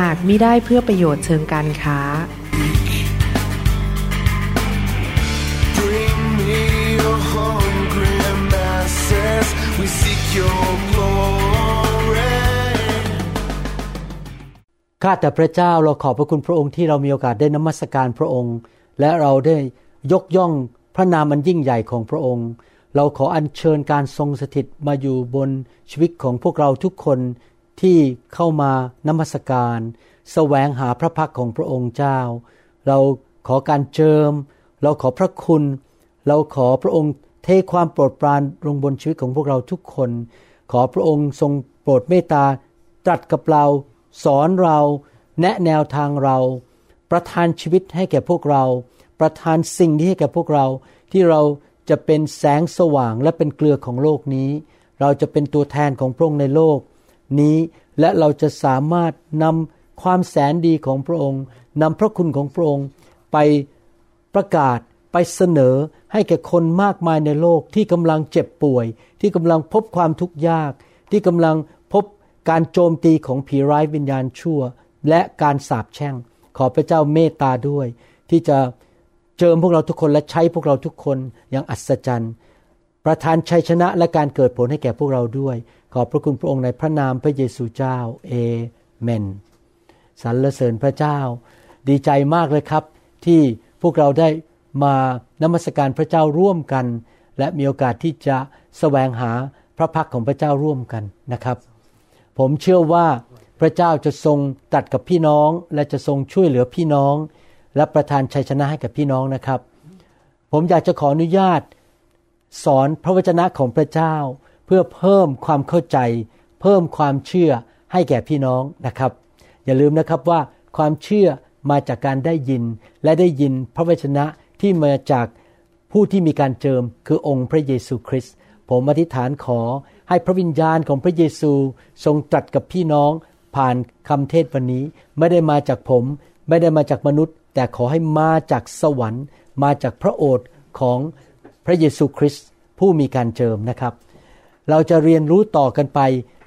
หากมิได้เพื่อประโยชน์เชิงการค้า Bring me your hungry masses. We seek your glory. ข้าแต่พระเจ้าเราขอบพระคุณพระองค์ที่เรามีโอกาสได้นมัสการพระองค์ และเราได้ยกย่องพระนามอันยิ่งใหญ่ของพระองค์ เราขออัญเชิญการทรงสถิตมาอยู่บนชีวิตของพวกเราทุกคน ที่เข้ามานมัสการแสวงหาพระพักของพระองค์เจ้า เราขอการเจิม เราขอพระคุณ เราขอพระองค์เทความโปรดปรานลงบนชีวิตของพวกเราทุกคน ขอพระองค์ทรงโปรดเมตตาตรัสกับเรา สอนเรา แนะแนวทางเรา ประทานชีวิตให้แก่พวกเรา ประทานสิ่งที่ให้แก่พวกเรา ที่เราจะเป็นแสงสว่างและเป็นเกลือของโลกนี้ เราจะเป็นตัวแทนของพระองค์ในโลก นี้ และเราจะสามารถนำความแสนดีของพระองค์นำพระคุณของพระองค์ไปประกาศไปเสนอให้แก่คนมากมายในโลกที่กำลังเจ็บป่วย ที่กำลังพบความทุกข์ยาก ที่กำลังพบการโจมตีของผีร้ายวิญญาณชั่ว และการสาปแช่ง ขอพระเจ้าเมตตาด้วย ที่จะเจิมพวกเราทุกคนและใช้พวกเราทุกคนอย่างอัศจรรย์ ประทานชัยชนะและการเกิดผลให้แก่พวกเราด้วย ขอบพระคุณพระองค์ในพระนามพระเยซูเจ้าเอเมนสรรเสริญพระเจ้า ดีใจมากเลยครับ ที่พวกเราได้มานมัสการพระเจ้าร่วมกัน และมีโอกาสที่จะแสวงหาพระพักของพระเจ้าร่วมกันนะครับ ผมเชื่อว่าพระเจ้าจะทรงตัดกับพี่น้อง และจะทรงช่วยเหลือพี่น้อง และประทานชัยชนะให้กับพี่น้องนะครับ ผมอยากจะขออนุญาต สอนพระวจนะของพระเจ้า เพื่อเพิ่มความเข้าใจ เพิ่มความเชื่อให้แก่พี่น้องนะครับ อย่าลืมนะครับว่าความเชื่อมาจากการได้ยินและได้ยินพระวจนะที่มาจากผู้ที่มีการเจิมคือองค์พระเยซูคริสต์ผมอธิษฐานขอให้พระวิญญาณของพระเยซูทรงตรัสกับพี่น้อง ผ่านคำเทศวันนี้ ไม่ได้มาจากผม ไม่ได้มาจากมนุษย์ แต่ขอให้มาจากสวรรค์ มาจากพระโอษฐ์ของพระเยซูคริสต์ผู้มีการเจิมนะครับ เราจะเรียนรู้ต่อกันไป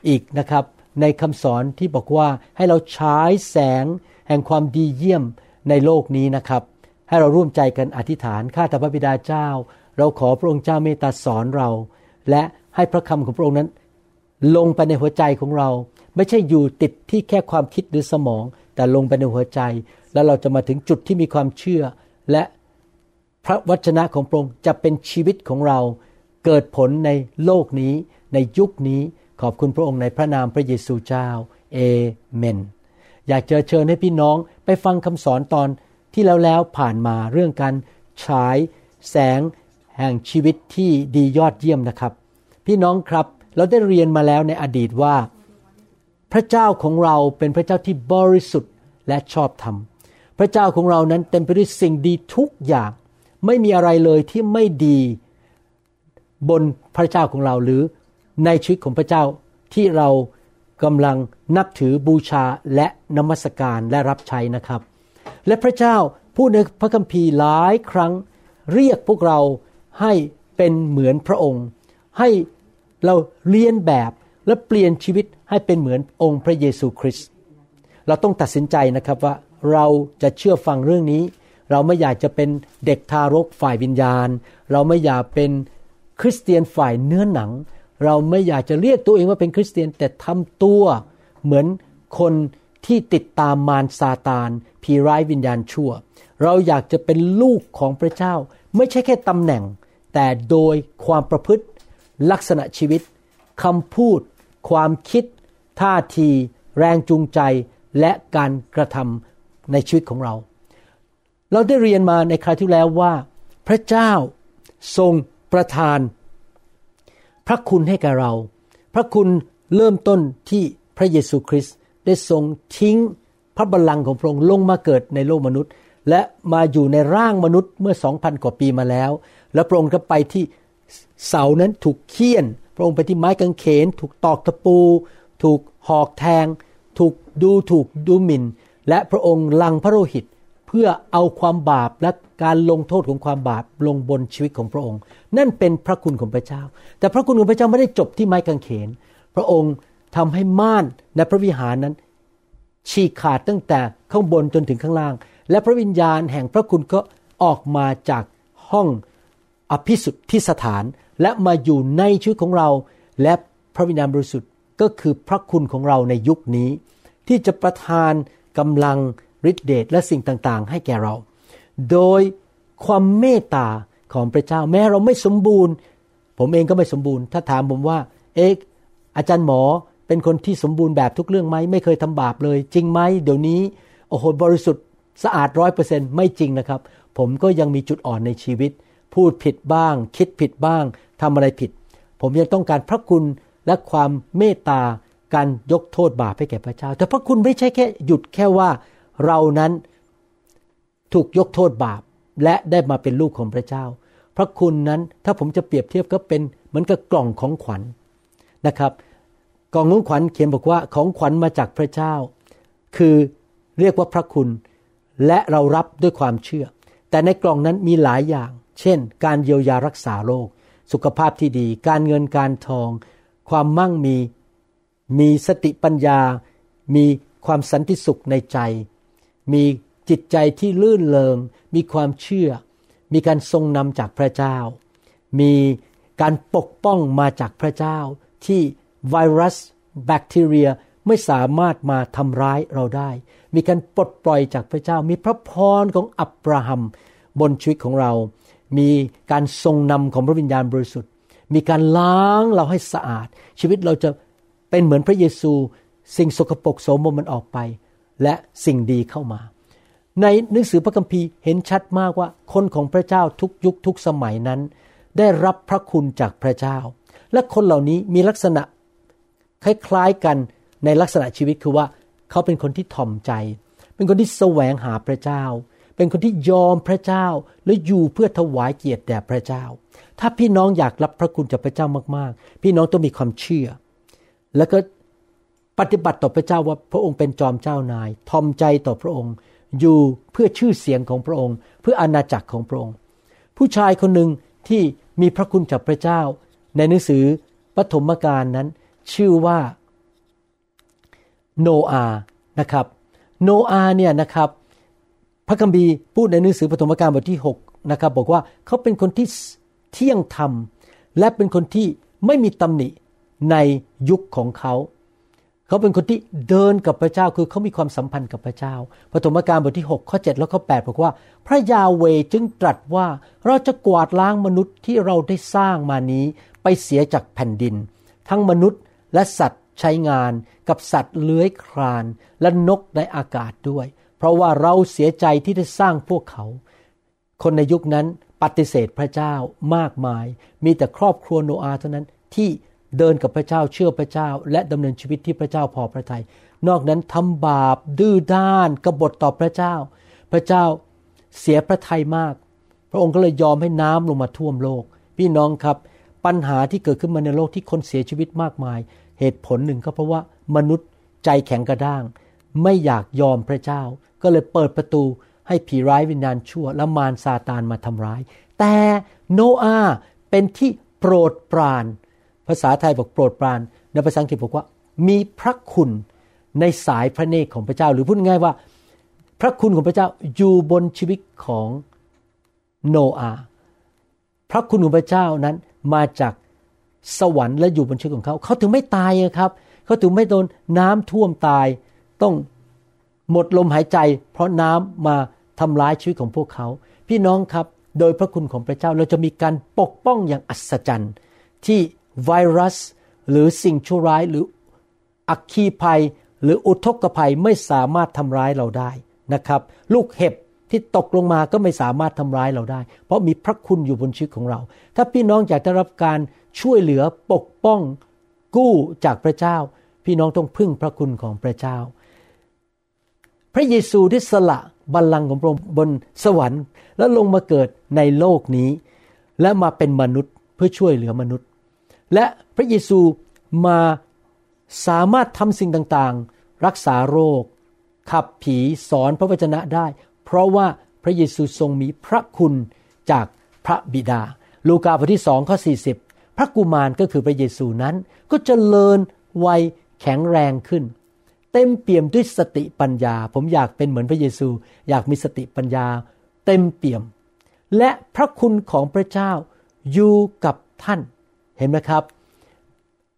อีกนะครับ ในคำสอนที่บอกว่าให้เราใช้แสงแห่งความดีเยี่ยมในโลกนี้นะครับ ให้เราร่วมใจกันอธิษฐานข้าแต่พระบิดาเจ้า เราขอพระองค์เจ้าเมตตาสอนเรา และให้พระคำของพระองค์นั้น ลงไปในหัวใจของเรา ไม่ใช่อยู่ติดที่แค่ความคิดหรือสมอง แต่ลงไปในหัวใจ แล้วเราจะมาถึงจุดที่มีความเชื่อ และพระวจนะของพระองค์จะเป็นชีวิตของเรา เกิดผลในโลกนี้ ในยุคนี้ขอบคุณพระองค์ในพระนามพระเยซูเจ้าเอเมน อยากจะเชิญให้พี่น้องไปฟังคำสอนตอนที่แล้วแล้วผ่านมาเรื่องการฉายแสงแห่งชีวิตที่ดียอดเยี่ยมนะครับ พี่น้องครับเราได้เรียนมาแล้วในอดีตว่า พระเจ้าของเราเป็นพระเจ้าที่บริสุทธิ์และชอบธรรม พระเจ้าของเรานั้นเต็มไปด้วยสิ่งดีทุกอย่าง ไม่มีอะไรเลยที่ไม่ดี บนพระเจ้าของเราหรือในชีวิตของพระเจ้าที่เรากำลังนับถือบูชาและนมัสการและรับใช้นะครับ และพระเจ้าพูดในพระคัมภีร์หลายครั้ง เรียกพวกเราให้เป็นเหมือนพระองค์ ให้เราเลียนแบบและเปลี่ยนชีวิตให้เป็นเหมือนองค์พระเยซูคริสต์เราต้องตัดสินใจนะครับว่าเราจะเชื่อฟังเรื่องนี้ เราไม่อยากจะเป็นเด็กทารกฝ่ายวิญญาณ เราไม่อยากเป็น คริสเตียนฝ่ายเนื้อหนัง เราไม่อยากจะเรียกตัวเองว่าเป็นคริสเตียนแต่ทำตัวเหมือนคนที่ติดตามมารซาตานผีร้ายวิญญาณชั่ว เราอยากจะเป็นลูกของพระเจ้า ไม่ใช่แค่ตำแหน่ง แต่โดยความประพฤติ ลักษณะชีวิตคำพูด ความคิด ท่าที แรงจูงใจ และการกระทำในชีวิตของเรา เราได้เรียนมาในคราวที่แล้วว่า พระเจ้าทรง ประทาน พระคุณให้แก่เรา พระคุณเริ่มต้นที่พระเยซูคริสต์ได้ทรงทิ้งพระบัลลังก์ของพระองค์ลงมาเกิดในโลกมนุษย์ และมาอยู่ในร่างมนุษย์เมื่อ 2,000 กว่าปีมาแล้ว แล้วพระองค์ก็ไปที่เสานั้นถูกเคี่ยน พระองค์ไปที่ไม้กางเขน ถูกตอกตะปู ถูกหอกแทง ถูกดูถูกดูหมิ่น และพระองค์ลังพระโลหิต พื่อเอาความบาปและการลงโทษของความบาปลงบนชีวิตของพระองค์ นั่นเป็นพระคุณของพระเจ้า แต่พระคุณของพระเจ้าไม่ได้จบที่ไม้กางเขน พระองค์ทำให้ม่านในพระวิหารนั้น ฉีกขาดตั้งแต่ข้างบนจนถึงข้างล่าง และพระวิญญาณแห่งพระคุณก็ออกมาจากห้องอภิสุทธิสถาน และมาอยู่ในชีวิตของเรา และพระวิญญาณบริสุทธิ์ก็คือพระคุณของเราในยุคนี้ ที่จะประทานกำลัง ฤทธิเดชและสิ่งต่างๆ ให้แก่เรา โดยความเมตตาของพระเจ้า แม้เราไม่สมบูรณ์ ผมเองก็ไม่สมบูรณ์ ถ้าถามผมว่า เอ๊ะอาจารย์หมอเป็นคนที่สมบูรณ์แบบทุกเรื่องไหมไม่เคยทำบาปเลย จริงไหมเดี๋ยวนี้โอ้โหบริสุทธิ์สะอาดร้อยเปอร์เซ็นต์ไม่จริงนะครับ ผมก็ยังมีจุดอ่อนในชีวิต พูดผิดบ้าง คิดผิดบ้างทำอะไรผิด ผมยังต้องการพระคุณและความเมตตาการยกโทษบาปให้แก่พระเจ้า แต่พระคุณไม่ใช่แค่หยุดแค่ว่า เรานั้นถูกยกโทษบาปและได้มาเป็นลูกของพระเจ้า พระคุณนั้นถ้าผมจะเปรียบเทียบก็เป็นเหมือนกับกล่องของขวัญนะครับ กล่องของขวัญเขียนบอกว่าของขวัญมาจากพระเจ้า คือเรียกว่าพระคุณ และเรารับด้วยความเชื่อ แต่ในกล่องนั้นมีหลายอย่าง เช่น การเยียวยารักษาโรคสุขภาพที่ดี การเงินการทอง ความมั่งมี มีสติปัญญา มีความสันติสุขในใจ มีจิตใจที่ลื่นเลงมีความเชื่อ มีการทรงนำจากพระเจ้า มีการปกป้องมาจากพระเจ้า ที่ไวรัส แบคทีเรียไม่สามารถมาทำร้ายเราได้ มีการปลดปล่อยจากพระเจ้า มีพระพรของอับราฮัมบนชีวิตของเรา มีการทรงนำของพระวิญญาณบริสุทธิ์ มีการล้างเราให้สะอาด ชีวิตเราจะเป็นเหมือนพระเยซู สิ่งสกปรกโสมมมันออกไป และสิ่งดีเข้ามา ในหนังสือพระคัมภีร์เห็นชัดมากว่าคนของพระเจ้าทุกยุคทุกสมัยนั้น ได้รับพระคุณจากพระเจ้า และคนเหล่านี้มีลักษณะคล้ายๆกันในลักษณะชีวิตคือว่าเขาเป็นคนที่ถ่อมใจ เป็นคนที่แสวงหาพระเจ้า เป็นคนที่ยอมพระเจ้าและอยู่เพื่อถวายเกียรติแด่พระเจ้า ถ้าพี่น้องอยากรับพระคุณจากพระเจ้ามากๆ พี่น้องต้องมีความเชื่อ แล้วก็ ปฏิบัติต่อพระเจ้าว่าพระองค์เป็นจอมเจ้านาย ทอมใจต่อพระองค์ อยู่เพื่อชื่อเสียงของพระองค์ เพื่ออาณาจักรของพระองค์ ผู้ชายคนหนึ่งที่มีพระคุณจากพระเจ้า ในหนังสือปฐมกาลนั้น ชื่อว่าโนอานะครับโนอาเนี่ยนะครับพระคัมภีร์พูดในหนังสือปฐมกาลบทที่6นะครับบอกว่าเขาเป็นคนที่เที่ยงธรรม และเป็นคนที่ไม่มีตำหนิในยุคของเขา เขาเป็นคนที่เดินกับพระเจ้าคือเขามีความสัมพันธ์กับพระเจ้าปฐมกาลบทที่6ข้อ7แล้วข้อ8บอกว่า พระยาเวจึงตรัสว่าเราจะกวาดล้างมนุษย์ที่เราได้สร้างมานี้ไปเสียจากแผ่นดิน ทั้งมนุษย์และสัตว์ใช้งานกับสัตว์เลื้อยคลานและนกในอากาศด้วย เพราะว่าเราเสียใจที่ได้สร้างพวกเขา คนในยุคนั้นปฏิเสธพระเจ้ามากมาย มีแต่ครอบครัวโนอาเท่านั้นที่ เดินกับพระเจ้าเชื่อพระเจ้า และดำเนินชีวิตที่พระเจ้าพอพระทยัยนอกนั้นทำบาปดื้อด้านกบฏต่อพระเจ้า พระเจ้าเสียพระทัยมาก พระองค์ก็เลยยอมให้น้ำลงมาท่วมโลก พี่น้องครับปัญหาที่เกิดขึ้นมาในโลกที่คนเสียชีวิตมากมาย เหตุผลหนึ่งก็เพราะว่ามนุษย์ใจแข็งกระด้าง ไม่อยากยอมพระเจ้า ก็เลยเปิดประตูให้ผีร้ายวิญญาณชั่ว และมารซาตานมาทำร้าย แต่โนอาเป็นที่โปรดปราน ภาษาไทยบอกโปรดปรานในภาษาอังกฤษบอกว่า มีพระคุณในสายพระเนตรของพระเจ้า หรือพูดง่ายว่า พระคุณของพระเจ้าอยู่บนชีวิตของโนอาพระคุณของพระเจ้านั้นมาจากสวรรค์และอยู่บนชีวิตของเขา เขาถึงไม่ตายครับ เขาถึงไม่โดนน้ำท่วมตาย ต้องหมดลมหายใจ เพราะน้ำมาทำร้ายชีวิตของพวกเขา พี่น้องครับ โดยพระคุณของพระเจ้าเราจะมีการปกป้องอย่างอัศจรรย์ ที่ ไวรัส หรือสิ่งชั่วร้ายหรืออัคคีภัย หรืออุทกภัยไม่สามารถทำร้ายเราได้นะครับ ลูกเห็บที่ตกลงมาก็ไม่สามารถทำร้ายเราได้ เพราะมีพระคุณอยู่บนชีวิตของเรา ถ้าพี่น้องอยากได้รับการช่วยเหลือปกป้องกู้จากพระเจ้า พี่น้องต้องพึ่งพระคุณของพระเจ้า พระเยซูได้สละบัลลังก์ของพระองค์บนสวรรค์ แล้วลงมาเกิดในโลกนี้ และมาเป็นมนุษย์เพื่อช่วยเหลือมนุษย์ และพระเยซูมาสามารถทำสิ่งต่างๆ รักษาโรค ขับผีสอนพระวจนะได้ เพราะว่าพระเยซูทรงมีพระคุณจากพระบิดา ลูกาบทที่สองข้อ40 พระกุมารก็คือพระเยซูนั้นก็จเจริญวัยแข็งแรงขึ้น เต็มเปี่ยมด้วยสติปัญญา ผมอยากเป็นเหมือนพระเยซู อยากมีสติปัญญา เต็มเปี่ยม และพระคุณของพระเจ้าอยู่กับท่าน เห็นไหมครับ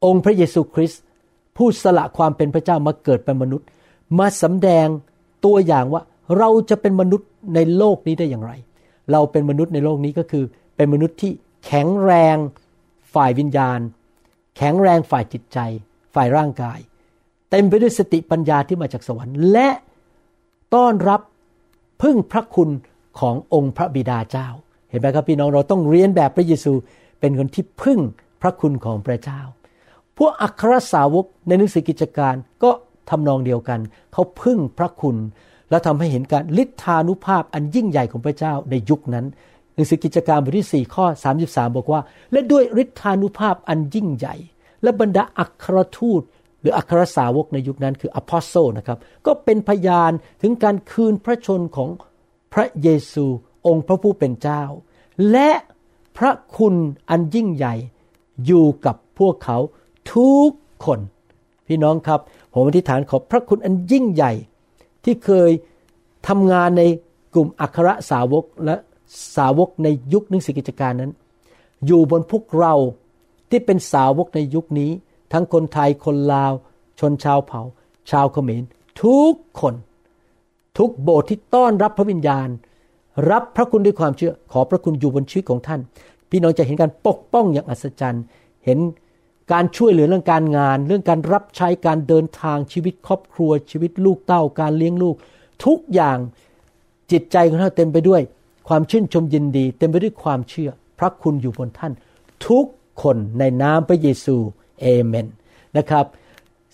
องค์พระเยซูคริสต์ผู้สละความเป็นพระเจ้ามาเกิดเป็นมนุษย์ มาสำแดงตัวอย่างว่าเราจะเป็นมนุษย์ในโลกนี้ได้อย่างไร เราเป็นมนุษย์ในโลกนี้ก็คือ เป็นมนุษย์ที่แข็งแรงฝ่ายวิญญาณ แข็งแรงฝ่ายจิตใจ ฝ่ายร่างกาย เต็มไปด้วยสติปัญญาที่มาจากสวรรค์ และต้อนรับพึ่งพระคุณขององค์พระบิดาเจ้า เห็นไหมครับพี่น้องเราต้องเรียนแบบพระเยซูเป็นคนที่พึ่ง พระคุณของพระเจ้า พวกอัครสาวกในหนังสือกิจการก็ทำนองเดียวกัน เขาพึ่งพระคุณ และทำให้เห็นการฤทธานุภาพอันยิ่งใหญ่ของพระเจ้าในยุคนั้นหนังสือกิจการบทที่4ข้อ 33 บอกว่า และด้วยฤทธานุภาพอันยิ่งใหญ่ และบรรดาอัครทูต หรืออัครสาวกในยุคนั้นคืออพอสโซนะครับ ก็เป็นพยานถึงการคืนพระชนของพระเยซูองค์พระผู้เป็นเจ้า และพระคุณอันยิ่งใหญ่ อยู่กับพวกเขาทุกคน พี่น้องครับ ผมอธิษฐานขอพระคุณอันยิ่งใหญ่ ที่เคยทำงานในกลุ่มอัครสาวกและสาวกในยุคหนังสือกิจการนั้น อยู่บนพวกเราที่เป็นสาวกในยุคนี้ ทั้งคนไทยคนลาว ชนชาวเผ่า ชาวเขมร ทุกคน ทุกโบสถ์ที่ต้อนรับพระวิญญาณ รับพระคุณด้วยความเชื่อ ขอพระคุณอยู่บนชีวิตของท่าน พี่น้องจะเห็นการปกป้องอย่างอัศจรรย์ เห็นการช่วยเหลือเรื่องการงาน เรื่องการรับใช้การเดินทางชีวิตครอบครัว ชีวิตลูกเต้าการเลี้ยงลูก ทุกอย่างจิตใจของท่านเต็มไปด้วย ความชื่นชมยินดี เต็มไปด้วยความเชื่อ พระคุณอยู่บนท่าน ทุกคนในนามพระเยซูเอเมนนะครับ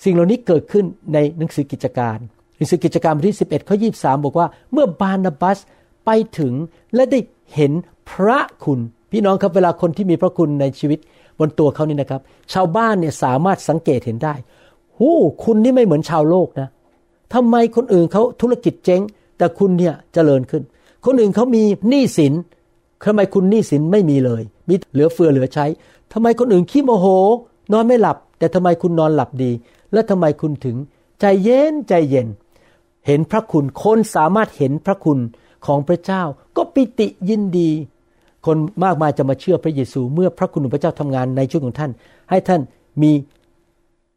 สิ่งเหล่านี้เกิดขึ้นในหนังสือกิจการหนังสือกิจการบทที่ 11ข้อ23 บอกว่า เมื่อบานาบัสไปถึงและได้เห็นพระคุณ พี่น้องครับเวลาคนที่มีพระคุณในชีวิตบนตัวเขานี่นะครับ ชาวบ้านเนี่ยสามารถสังเกตเห็นได้หูคุณนี่ไม่เหมือนชาวโลกนะทำไมคนอื่นเขาธุรกิจเจ๊ง แต่คุณเนี่ยเจริญขึ้น คนอื่นเขามีหนี้สินทำไมคุณหนี้สินไม่มีเลย มีเหลือเฟือเหลือใช้ทำไมคนอื่นขี้โมโห นอนไม่หลับ แต่ทำไมคุณนอนหลับดี และทำไมคุณถึง ใจเย็นใจเย็น เห็นพระคุณคนสามารถเห็นพระคุณของพระเจ้า ก็ปิติยินดี คนมากมายจะมาเชื่อพระเยซู เมื่อพระคุณของพระเจ้าทำงานในชีวิตของท่าน ให้ท่านมี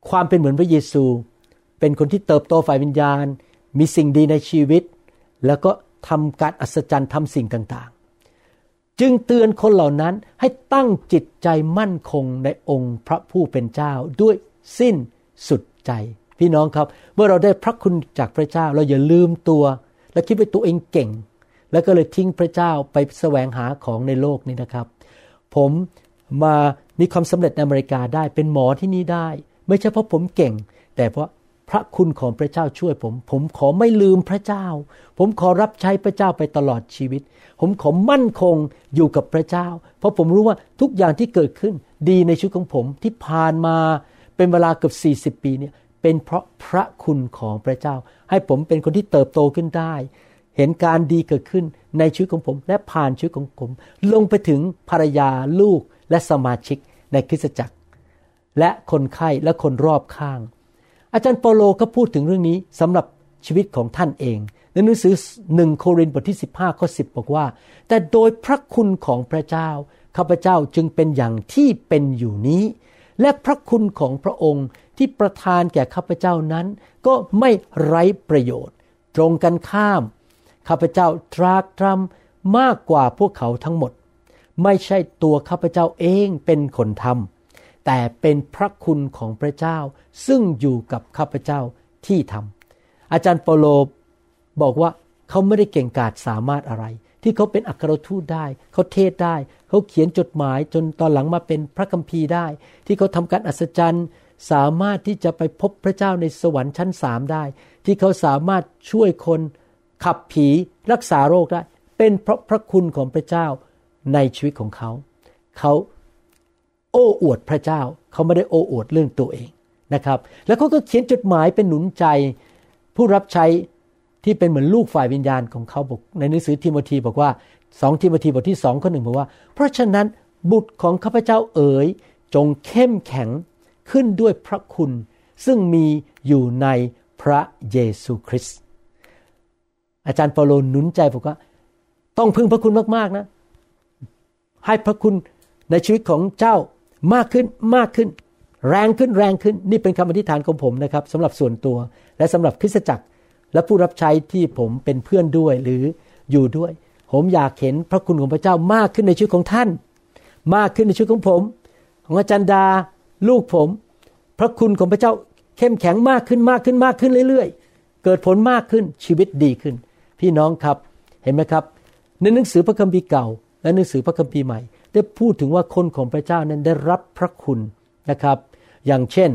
ความเป็นเหมือนพระเยซู เป็นคนที่เติบโตฝ่ายวิญญาณ มีสิ่งดีในชีวิต แล้วก็ทำการอัศจรรย์ทำสิ่งต่างๆ จึงเตือนคนเหล่านั้นให้ตั้งจิตใจมั่นคงในองค์พระผู้เป็นเจ้าด้วยสิ้นสุดใจ พี่น้องครับ เมื่อเราได้พระคุณจากพระเจ้าเราอย่าลืมตัว และคิดว่าตัวเองเก่ง แล้วก็เลยทิ้งพระเจ้าไปแสวงหาของในโลกนี้นะครับ ผมมามีความสำเร็จในอเมริกาได้เป็นหมอที่นี่ได้ ไม่ใช่เพราะผมเก่ง แต่เพราะพระคุณของพระเจ้าช่วยผม ผมขอไม่ลืมพระเจ้า ผมขอรับใช้พระเจ้าไปตลอดชีวิต ผมขอมั่นคงอยู่กับพระเจ้า เพราะผมรู้ว่าทุกอย่างที่เกิดขึ้นดีในชีวิตของผมที่ผ่านมาเป็นเวลาเกือบ40 ปีเนี่ยเป็นเพราะพระคุณของพระเจ้า ให้ผมเป็นคนที่เติบโตขึ้นได้ เห็นการดีเกิดขึ้นในชีวิตของผม และผ่านชีวิตของผม ลงไปถึงภรรยาลูกและสมาชิกในคริสตจักร และคนไข้และคนรอบข้าง อาจารย์เปโลก็พูดถึงเรื่องนี้สำหรับชีวิตของท่านเองในหนังสือหนึ่งโครินธ์บทที่ 15ข้อ10 บอกว่า แต่โดยพระคุณของพระเจ้าข้าพเจ้าจึงเป็นอย่างที่เป็นอยู่นี้ และพระคุณของพระองค์ที่ประทานแก่ข้าพเจ้านั้น ก็ไม่ไร้ประโยชน์ ตรงกันข้าม ข้าพเจ้าตรากตรำมากกว่าพวกเขาทั้งหมด ไม่ใช่ตัวข้าพเจ้าเองเป็นคนทำแต่เป็นพระคุณของพระเจ้า ซึ่งอยู่กับข้าพเจ้าที่ทำอาจารย์เปโลบอกว่าเขาไม่ได้เก่งกาจสามารถอะไร ที่เขาเป็นอัครทูตได้ เขาเทศได้ เขาเขียนจดหมายจนตอนหลังมาเป็นพระคัมภีร์ได้ ที่เขาทำการอัศจรรย์สามารถที่จะไปพบพระเจ้าในสวรรค์ชั้นสามได้ ที่เขาสามารถช่วยคน ขับผีรักษาโรคได้ เป็นเพราะพระคุณของพระเจ้าในชีวิตของเขา เขาโอ้อวดพระเจ้า เขาไม่ได้โอ้อวดเรื่องตัวเองนะครับ แล้วเขาก็เขียนจดหมายเป็นหนุนใจ ผู้รับใช้ที่เป็นเหมือนลูกฝ่ายวิญญาณของเขาบอกในหนังสือทิโมธีบอกว่าสองทิโมธีบทที่สองข้อหนึ่งบอกว่า เพราะฉะนั้นบุตรของข้าพเจ้าเอ๋ยจงเข้มแข็งขึ้นด้วยพระคุณ ซึ่งมีอยู่ในพระเยซูคริสต์ อาจารย์เปาโลหนุนใจบอกว่า ต้องพึ่งพระคุณมากๆนะ ให้พระคุณในชีวิตของเจ้ามากขึ้นมากขึ้น แรงขึ้นแรงขึ้น นี่เป็นคำอธิษฐานของผมนะครับสำหรับส่วนตัว และสำหรับคริสตจักร และผู้รับใช้ที่ผมเป็นเพื่อนด้วยหรืออยู่ด้วย ผมอยากเห็นพระคุณของพระเจ้ามากขึ้นในชีวิตของท่าน มากขึ้นในชีวิตของผม ของอาจารย์ดาลูกผม พระคุณของพระเจ้าเข้มแข็งมากขึ้นมากขึ้นมากขึ้นเรื่อย ๆ เกิดผลมากขึ้นชีวิตดีขึ้น พี่น้องครับเห็นไหมครับ ในหนังสือพระคัมภีร์เก่า และหนังสือพระคัมภีร์ใหม่ ได้พูดถึงว่าคนของพระเจ้านั้นได้รับพระคุณนะครับ อย่างเช่น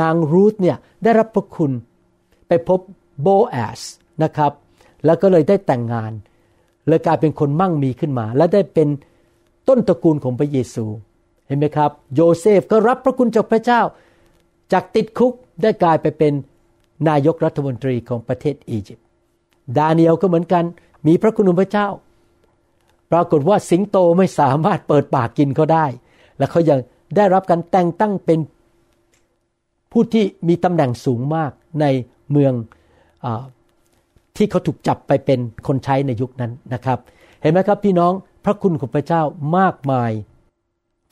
นางรูธเนี่ยได้รับพระคุณไปพบโบแอสนะครับ แล้วก็เลยได้แต่งงานเลยกลายเป็นคนมั่งมีขึ้นมา และได้เป็นต้นตระกูลของพระเยซูเห็นไหมครับ โยเซฟก็รับพระคุณจากพระเจ้า จากติดคุกได้กลายไปเป็นนายกรัฐมนตรีของประเทศอียิปต์ ดาเนียลก็เหมือนกัน มีพระคุณของพระเจ้า ปรากฏว่าสิงโตไม่สามารถเปิดปากกินเขาได้ และเขายังได้รับการแต่งตั้งเป็นผู้ที่มีตำแหน่งสูงมากในเมืองอที่เขาถูกจับไปเป็นคนใช้ในยุคนั้นนะครับ เห็นไหมครับพี่น้องพระคุณของพระเจ้ามากมาย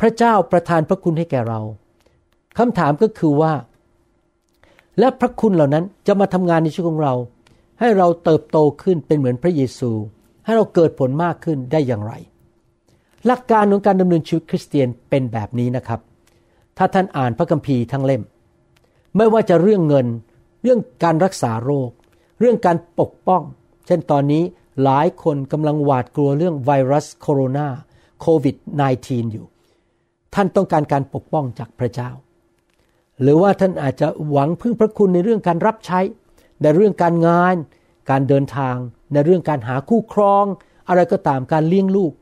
พระเจ้าประทานพระคุณให้แก่เราคำถามก็คือว่า และพระคุณเหล่านั้นจะมาทำงานในชีวิตของเรา ให้เราเติบโตขึ้นเป็นเหมือนพระเยซู ให้เราเกิดผลมากขึ้นได้อย่างไร หลักการของการดำเนินชีวิตคริสเตียนเป็นแบบนี้นะครับ ถ้าท่านอ่านพระคัมภีร์ทั้งเล่ม ไม่ว่าจะเรื่องเงิน เรื่องการรักษาโรค เรื่องการปกป้อง เช่นตอนนี้หลายคนกำลังหวาดกลัวเรื่องไวรัสโคโรนาโควิด -19 อยู่ ท่านต้องการการปกป้องจากพระเจ้า หรือว่าท่านอาจจะหวังพึ่งพระคุณในเรื่องการรับใช้ ในเรื่องการงาน การเดินทาง ในเรื่องการหาคู่ครอง อะไรก็ตามการเลี้ยงลูก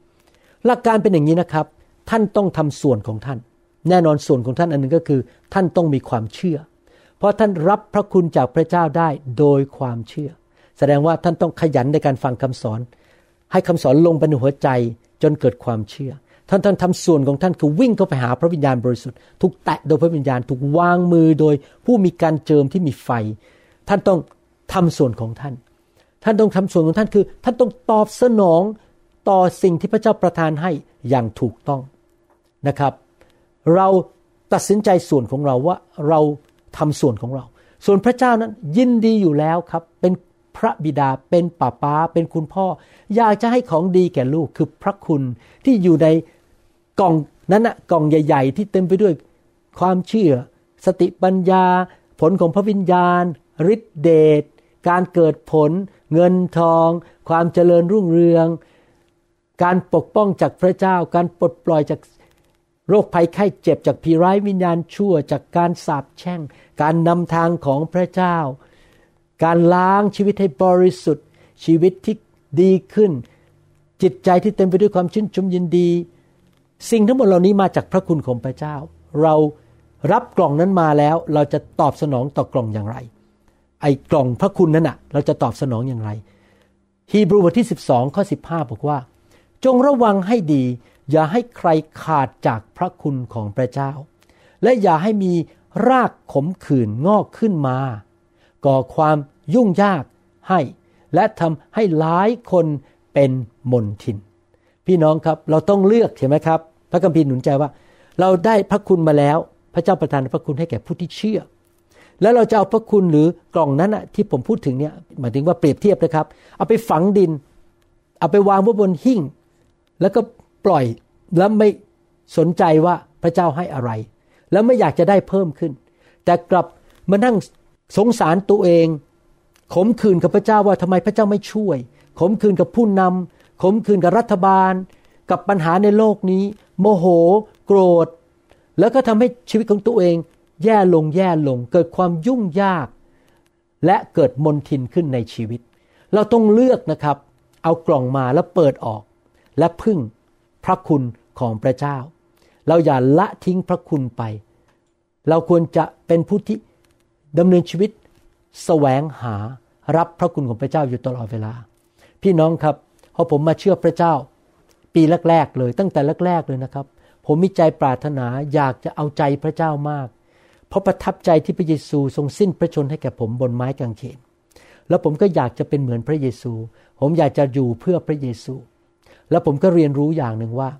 หลักการเป็นอย่างนี้นะครับ ท่านต้องทำส่วนของท่าน แน่นอนส่วนของท่านอันหนึงก็คือ ท่านต้องมีความเชื่อ เพราะท่านรับพระคุณจากพระเจ้าได้โดยความเชื่อ แสดงว่าท่านต้องขยันในการฟังคำสอน ให้คำสอนลงไปในหัวใจจนเกิดความเชื่อท่านท่านทำส่วนของท่านคือวิ่งเข้าไปหาพระวิญญาณบริสุทธิ์ถูกแตะโดยพระวิญญาณถูกวางมือโดยผู้มีการเจิมที่มีไฟ ท่านต้องทำส่วนของท่าน ท่านต้องทำส่วนของท่านคือ ท่านต้องตอบสนองต่อสิ่งที่พระเจ้าประทานให้อย่างถูกต้องนะครับ เราตัดสินใจส่วนของเราว่าเราทำส่วนของเรา ส่วนพระเจ้านั้นยินดีอยู่แล้วครับ เป็นพระบิดาเป็นป้าป้าเป็นคุณพ่อ อยากจะให้ของดีแก่ลูกคือพระคุณที่อยู่ในกล่องนั้นนะกล่องใหญ่ ๆ ที่เต็มไปด้วยความเชื่อ สติปัญญา ผลของพระวิญญาณ ฤทธิเดชการเกิดผล เงินทอง ความเจริญรุ่งเรือง การปกป้องจากพระเจ้า การปลดปล่อยจากโรคภัยไข้เจ็บจากผีร้ายวิญญาณชั่ว จากการสาปแช่ง การนำทางของพระเจ้า การล้างชีวิตให้บริสุทธิ์ ชีวิตที่ดีขึ้น จิตใจที่เต็มไปด้วยความชื่นชมยินดี สิ่งทั้งหมดเหล่านี้มาจากพระคุณของพระเจ้า เรารับกล่องนั้นมาแล้วเราจะตอบสนองต่อกล่องอย่างไร ไอ้กล่องพระคุณนั้นอะเราจะตอบสนองอย่างไร ฮีบรูบทที่ 12 ข้อ 15 บอกว่า จงระวังให้ดี อย่าให้ใครขาดจากพระคุณของพระเจ้า และอย่าให้มีรากขมขื่นงอกขึ้นมา ก่อความยุ่งยากให้ และทำให้หลายคนเป็นมนทิน พี่น้องครับเราต้องเลือกใช่ไหมครับ พระคัมภีร์หนุนใจว่า เราได้พระคุณมาแล้ว พระเจ้าประทานพระคุณให้แก่ผู้ที่เชื่อ แล้วเราจะเอาพระคุณหรือกล่องนั้นอะที่ผมพูดถึงเนี่ยหมายถึงว่าเปรียบเทียบนะครับ เอาไปฝังดิน เอาไปวางไว้บนหิ้งแล้วก็ปล่อยแล้วไม่สนใจว่าพระเจ้าให้อะไร แล้วไม่อยากจะได้เพิ่มขึ้น แต่กลับมานั่งสงสารตัวเอง ขมขื่นกับพระเจ้าว่าทำไมพระเจ้าไม่ช่วย ขมขื่นกับผู้นำขมขื่นกับรัฐบาล กับปัญหาในโลกนี้ โมโห โกรธ แล้วก็ทำให้ชีวิตของตัวเอง แย่ลงแย่ลงเกิดความยุ่งยาก และเกิดมนทินขึ้นในชีวิต เราต้องเลือกนะครับ เอากล่องมาแล้วเปิดออก และพึ่งพระคุณของพระเจ้า เราอย่าละทิ้งพระคุณไป เราควรจะเป็นผู้ที่ดำเนินชีวิตแสวงหารับพระคุณของพระเจ้าอยู่ตลอดเวลา พี่น้องครับพอผมมาเชื่อพระเจ้า ปีแรก ๆ เลย ตั้งแต่แรก ๆ เลยนะครับ ผมมีใจปรารถนาอยากจะเอาใจพระเจ้ามาก ราะประทับใจที่พระเยซูทรงสิ้นพระชนให้แก่ผมบนไม้กางเขน แล้วผมก็อยากจะเป็นเหมือนพระเยซู ผมอยากจะอยู่เพื่อพระเยซู แล้วผมก็เรียนรู้อย่างหนึ่งว่า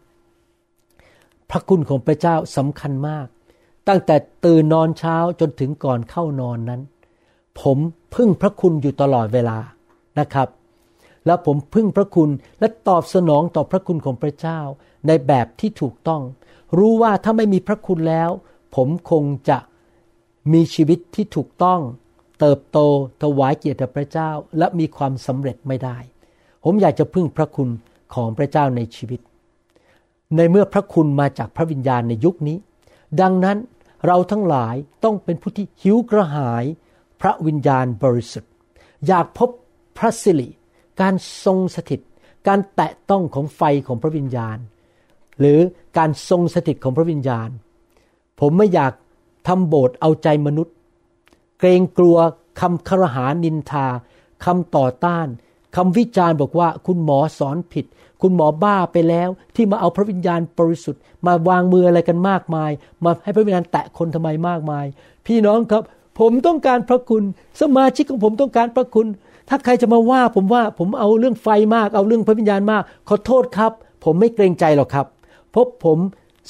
พระคุณของพระเจ้าสำคัญมาก ตั้งแต่ตื่นนอนเช้าจนถึงก่อนเข้านอนนั้น ผมพึ่งพระคุณอยู่ตลอดเวลานะครับ แล้วผมพึ่งพระคุณและตอบสนองต่อพระคุณของพระเจ้าในแบบที่ถูกต้อง รู้ว่าถ้าไม่มีพระคุณแล้ว ผมคงจะ มีชีวิตที่ถูกต้อง เติบโตถวายเกียรติพระเจ้าและมีความสำเร็จไม่ได้ ผมอยากจะพึ่งพระคุณของพระเจ้าในชีวิต ในเมื่อพระคุณมาจากพระวิญญาณในยุคนี้ ดังนั้นเราทั้งหลายต้องเป็นผู้ที่หิวกระหาย พระวิญญาณบริสุทธิ์ อยากพบพระสิริการทรงสถิต การแตะต้องของไฟของพระวิญญาณ หรือการทรงสถิตของพระวิญญาณ ผมไม่อยาก ทำโบสถ์เอาใจมนุษย์ เกรงกลัวคำคารหานินทาคำต่อต้านคำวิจารณ์บอกว่าคุณหมอสอนผิด คุณหมอบ้าไปแล้วที่มาเอาพระวิญญาณบริสุทธิ์ มาวางมืออะไรกันมากมาย มาให้พระวิญญาณแตะคนทำไมมากมาย พี่น้องครับ ผมต้องการพระคุณสมาชิกของผมต้องการพระคุณ ถ้าใครจะมาว่าผมว่าผมเอาเรื่องไฟมาก เอาเรื่องพระวิญญาณมาก ขอโทษครับ ผมไม่เกรงใจหรอกครับเพราะผม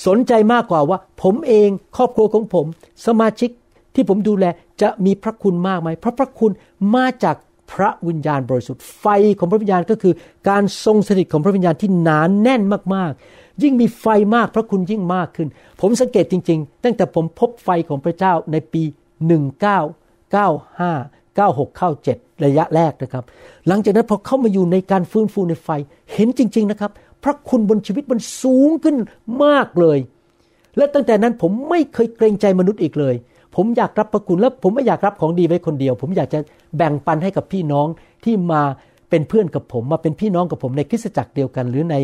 สนใจมากกว่าว่า ผมเองครอบครัวของผม สมาชิกที่ผมดูแลจะมีพระคุณมากไหมเพราะพระคุณมาจากพระวิญญาณบริสุทธิ์ไฟของพระวิญญาณก็คือ การทรงสถิตของพระวิญญาณที่หนานแน่นมากๆ ยิ่งมีไฟมากพระคุณยิ่งมากขึ้น ผมสังเกตจริง ๆ ตั้งแต่ผมพบไฟของพระเจ้าในปี 1995 96เข้า7ระยะแรกนะครับ หลังจากนั้นพอเข้ามาอยู่ในการฟื้นฟูในไฟ เห็นจริง ๆนะครับ พระคุณบนชีวิตมันสูงขึ้นมากเลย และตั้งแต่นั้นผมไม่เคยเกรงใจมนุษย์อีกเลย ผมอยากรับพระคุณและผมไม่อยากรับของดีไว้คนเดียว ผมอยากจะแบ่งปันให้กับพี่น้องที่มาเป็นเพื่อนกับผม มาเป็นพี่น้องกับผมในคริสตจักรเดียวกัน หรือใน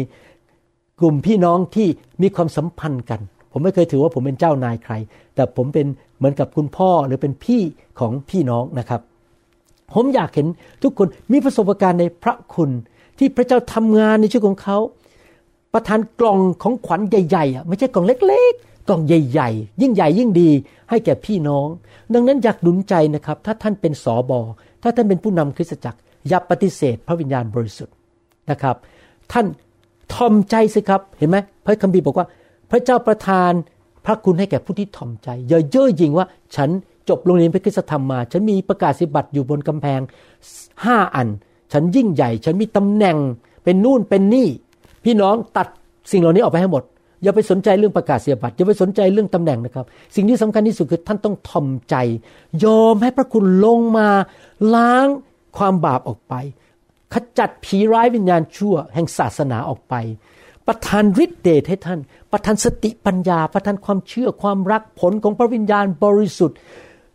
กลุ่มพี่น้องที่มีความสัมพันธ์กัน ผมไม่เคยถือว่าผมเป็นเจ้านายใคร แต่ผมเป็นเหมือนกับคุณพ่อหรือเป็นพี่ของพี่น้องนะครับ ผมอยากเห็นทุกคนมีประสบการณ์ในพระคุณที่พระเจ้าทำงานในชีวิตของเขา ประทานกล่องของขวัญใหญ่ๆอะไม่ใช่กล่องเล็กๆ กล่องใหญ่ ๆ ยิ่งใหญ่ยิ่งดี ให้แก่พี่น้อง ดังนั้นอยากหนุนใจนะครับ ถ้าท่านเป็นสอบอถ้าท่านเป็นผู้นำคริสตจักร อย่าปฏิเสธพระวิญญาณบริสุทธิ์นะครับ ท่านทอมใจสิครับเห็นไหมพระคัมภีร์บอกว่า พระเจ้าประทานพระคุณให้แก่ผู้ที่ทอมใจ อย่าเย่อหยิ่งว่าฉันจบโรงเรียนพระคุณธรรมมา ฉันมีประกาศสิบัตรอยู่บนกำแพงห้าอัน ฉันยิ่งใหญ่ ฉันมีตำแหน่งเป็นนู่นเป็นนี่ พี่น้องตัดสิ่งเหล่านี้ออกไปให้หมด อย่าไปสนใจเรื่องประกาศเสียบัตรอย่าไปสนใจเรื่องตำแหน่งนะครับ สิ่งที่สำคัญที่สุดคือท่านต้องทอมใจ ยอมให้พระคุณลงมาล้างความบาปออกไป ขจัดผีร้ายวิญญาณชั่ว แห่งศาสนาออกไป ประทานฤทธิเดชให้ท่าน ประทานสติปัญญา ประทานความเชื่อความรักผลของพระวิญญาณบริสุทธิ์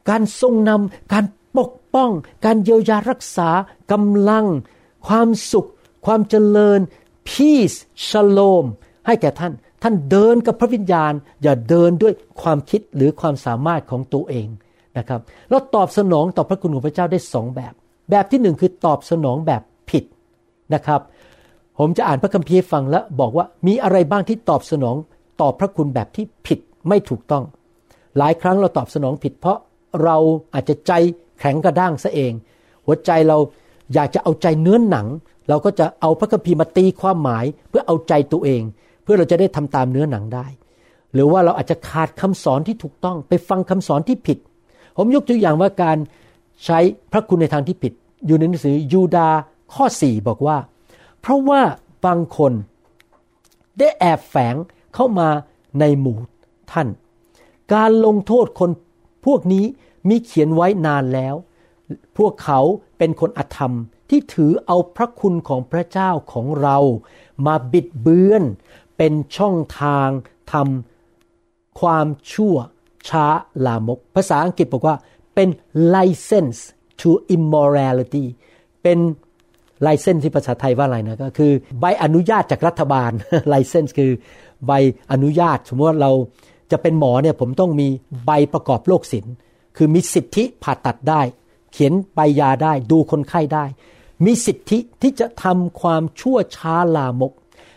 การทรงนำการปกป้อง การเยียวยารักษากำลัง ความสุข ความเจริญ peace shalom ให้แก่ท่าน ท่านเดินกับพระวิญญาณ อย่าเดินด้วยความคิดหรือความสามารถของตัวเองนะครับแล้วตอบสนองต่อพระคุณของพระเจ้าได้สองแบบ แบบที่หนึ่งคือตอบสนองแบบผิดนะครับ ผมจะอ่านพระคัมภีร์ฟังแล้วบอกว่ามีอะไรบ้างที่ตอบสนองต่อพระคุณแบบที่ผิดไม่ถูกต้อง หลายครั้งเราตอบสนองผิด เพราะเราอาจจะใจแข็งกระด้างซะเอง หัวใจเราอยากจะเอาใจเนื้อนหนัง เราก็จะเอาพระคัมภีร์มาตีความหมายเพื่อเอาใจตัวเอง เพื่อเราจะได้ทำตามเนื้อหนังได้ หรือว่าเราอาจจะขาดคำสอนที่ถูกต้องไปฟังคำสอนที่ผิด ผมยกตัวอย่างว่าการใช้พระคุณในทางที่ผิด อยู่ในหนังสือยูดาข้อ 4 บอกว่า เพราะว่าบางคนได้แอบแฝงเข้ามาในหมู่ท่าน การลงโทษคนพวกนี้มีเขียนไว้นานแล้ว พวกเขาเป็นคนอธรรม ที่ถือเอาพระคุณของพระเจ้าของเรามาบิดเบือน เป็นช่องทางทำความชั่วช้าลามก ภาษาอังกฤษบอกว่าเป็น license to immorality เป็น license ที่ภาษาไทยว่าอะไรนะก็คือใบอนุญาตจากรัฐบาล license คือใบอนุญาต สมมติว่าเราจะเป็นหมอเนี่ยผมต้องมีใบประกอบโรคศิลป์คือมีสิทธิผ่าตัดได้ เขียนใบยาได้ดูคนไข้ได้ มีสิทธิที่จะทำความชั่วช้าลามก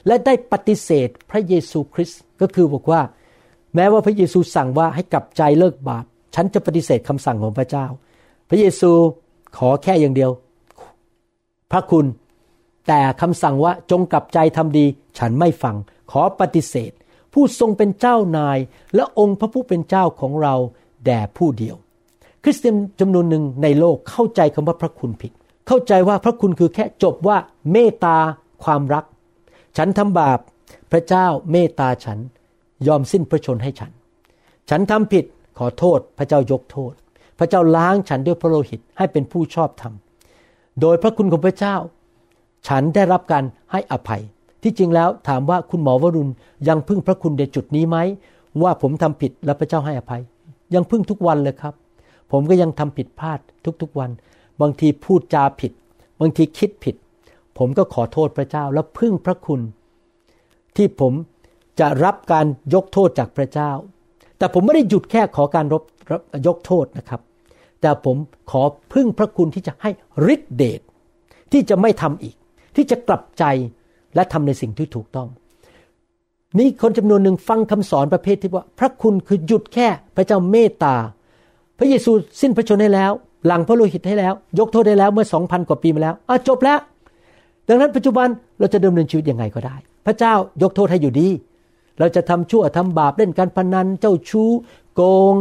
และได้ปฏิเสธพระเยซูคริสต์ก็คือบอกว่า แม้ว่าพระเยซูสั่งว่าให้กลับใจเลิกบาป ฉันจะปฏิเสธคำสั่งของพระเจ้า พระเยซูขอแค่อย่างเดียว พระคุณ แต่คำสั่งว่าจงกลับใจทำดี ฉันไม่ฟัง ขอปฏิเสธ ผู้ทรงเป็นเจ้านาย และองค์พระผู้เป็นเจ้าของเราแด่ผู้เดียว คริสเตียนจำนวนหนึ่งในโลกเข้าใจคำว่าพระคุณผิด เข้าใจว่าพระคุณคือแค่จบว่าเมตตาความรัก ฉันทำบาปพระเจ้าเมตตาฉันยอมสิ้นพระชนให้ฉัน ฉันทำผิดขอโทษพระเจ้ายกโทษ พระเจ้าล้างฉันด้วยพระโลหิตให้เป็นผู้ชอบธรรม โดยพระคุณของพระเจ้า ฉันได้รับการให้อภัย ที่จริงแล้วถามว่าคุณหมอวรุณยังพึ่งพระคุณในจุดนี้ไหมว่าผมทำผิดแล้วพระเจ้าให้อภัย ยังพึ่งทุกวันเลยครับ ผมก็ยังทำผิดพลาดทุกๆวัน บางทีพูดจาผิด บางทีคิดผิด ผมก็ขอโทษพระเจ้าแล้วพึ่งพระคุณ ที่ผมจะรับการยกโทษจากพระเจ้า แต่ผมไม่ได้หยุดแค่ขอการรบรับยกโทษนะครับ แต่ผมขอพึ่งพระคุณที่จะให้ฤทธิเดชที่จะไม่ทำอีก ที่จะกลับใจและทำในสิ่งที่ถูกต้องมีคนจำนวนหนึ่งฟังคำสอนประเภทที่ว่า พระคุณคือหยุดแค่พระเจ้าเมตตา พระเยซูสิ้นพระชนให้แล้ว หลังพระโลหิตให้แล้ว ยกโทษได้แล้วเมื่อสองพันกว่าปีมาแล้วอะจบแล้ว ดังนั้นปัจจุบันเราจะดำเนินชีวิตยังไงก็ได้ พระเจ้ายกโทษให้อยู่ดี เราจะทำชั่วทำบาปเล่นการพนันเจ้าชู้โกง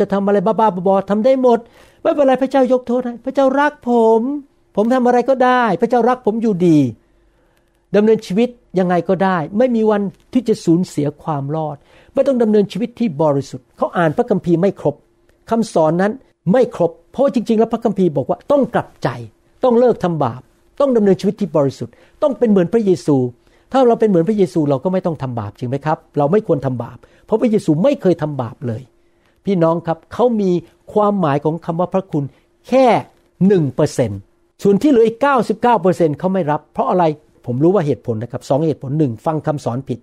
จะทำอะไรบ้าๆบอๆทำได้หมดไม่เป็นไรพระเจ้ายกโทษให้พระเจ้ารักผม ผมทำอะไรก็ได้ พระเจ้ารักผมอยู่ดีดำเนินชีวิตยังไงก็ได้ ไม่มีวันที่จะสูญเสียความรอด ไม่ต้องดำเนินชีวิตที่บริสุทธิ์เขาอ่านพระคัมภีร์ไม่ครบคำสอนนั้น ไม่ครบ เพราะจริง ๆ แล้วพระคัมภีร์บอกว่าต้องกลับใจ ต้องเลิกทำบาป ต้องดำเนินชีวิตที่บริสุทธิ์ ต้องเป็นเหมือนพระเยซู ถ้าเราเป็นเหมือนพระเยซูเราก็ไม่ต้องทำบาปจริงไหมครับ เราไม่ควรทำบาป เพราะพระเยซูไม่เคยทำบาปเลย พี่น้องครับเขามีความหมายของคำว่าพระคุณแค่หนึ่งเปอร์เซ็นส่วนที่เหลืออีกเก้าสิบเก้าเปอร์เซ็นเขาไม่รับ เพราะอะไรผมรู้ว่าเหตุผลนะครับสองเหตุผลหนึ่งฟังคำสอนผิด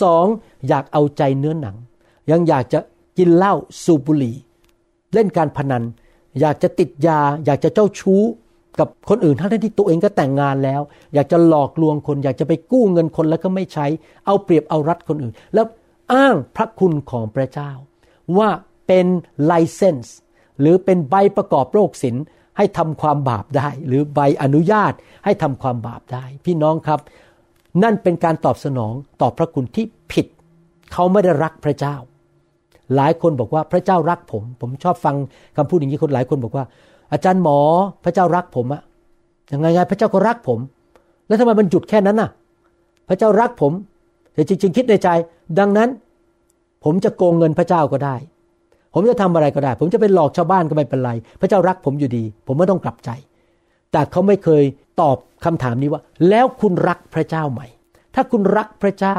สองอยากเอาใจเนื้อหนัง ยังอยากจะกินเหล้าสูบบุหรี่ เล่นการพนัน อยากจะติดยา อยากจะเจ้าชู้กับคนอื่นทั้งที่ตัวเองก็แต่งงานแล้ว อยากจะหลอกลวงคน อยากจะไปกู้เงินคนแล้วก็ไม่ใช้ เอาเปรียบเอารัดคนอื่น แล้วอ้างพระคุณของพระเจ้า ว่าเป็นไลเซนส์หรือเป็นใบประกอบโรคศิลให้ทำความบาปได้ หรือใบอนุญาตให้ทำความบาปได้ พี่น้องครับ นั่นเป็นการตอบสนองต่อพระคุณที่ผิด เขาไม่ได้รักพระเจ้า หลายคนบอกว่าพระเจ้ารักผม ผมชอบฟังคำพูดอย่างนี้คนหลายคนบอกว่า อาจารย์หมอพระเจ้ารักผมอะยังไงไงพระเจ้าก็รักผม แล้วทำไมมันหยุดแค่นั้นน่ะ พระเจ้ารักผมแต่จริง ๆ คิดในใจ ดังนั้น ผมจะโกงเงินพระเจ้าก็ได้ ผมจะทำอะไรก็ได้ ผมจะไปหลอกชาวบ้านก็ไม่เป็นไร พระเจ้ารักผมอยู่ดี ผมไม่ต้องกลับใจ แต่เขาไม่เคยตอบคำถามนี้ว่า แล้วคุณรักพระเจ้าไหม ถ้าคุณรักพระเจ้า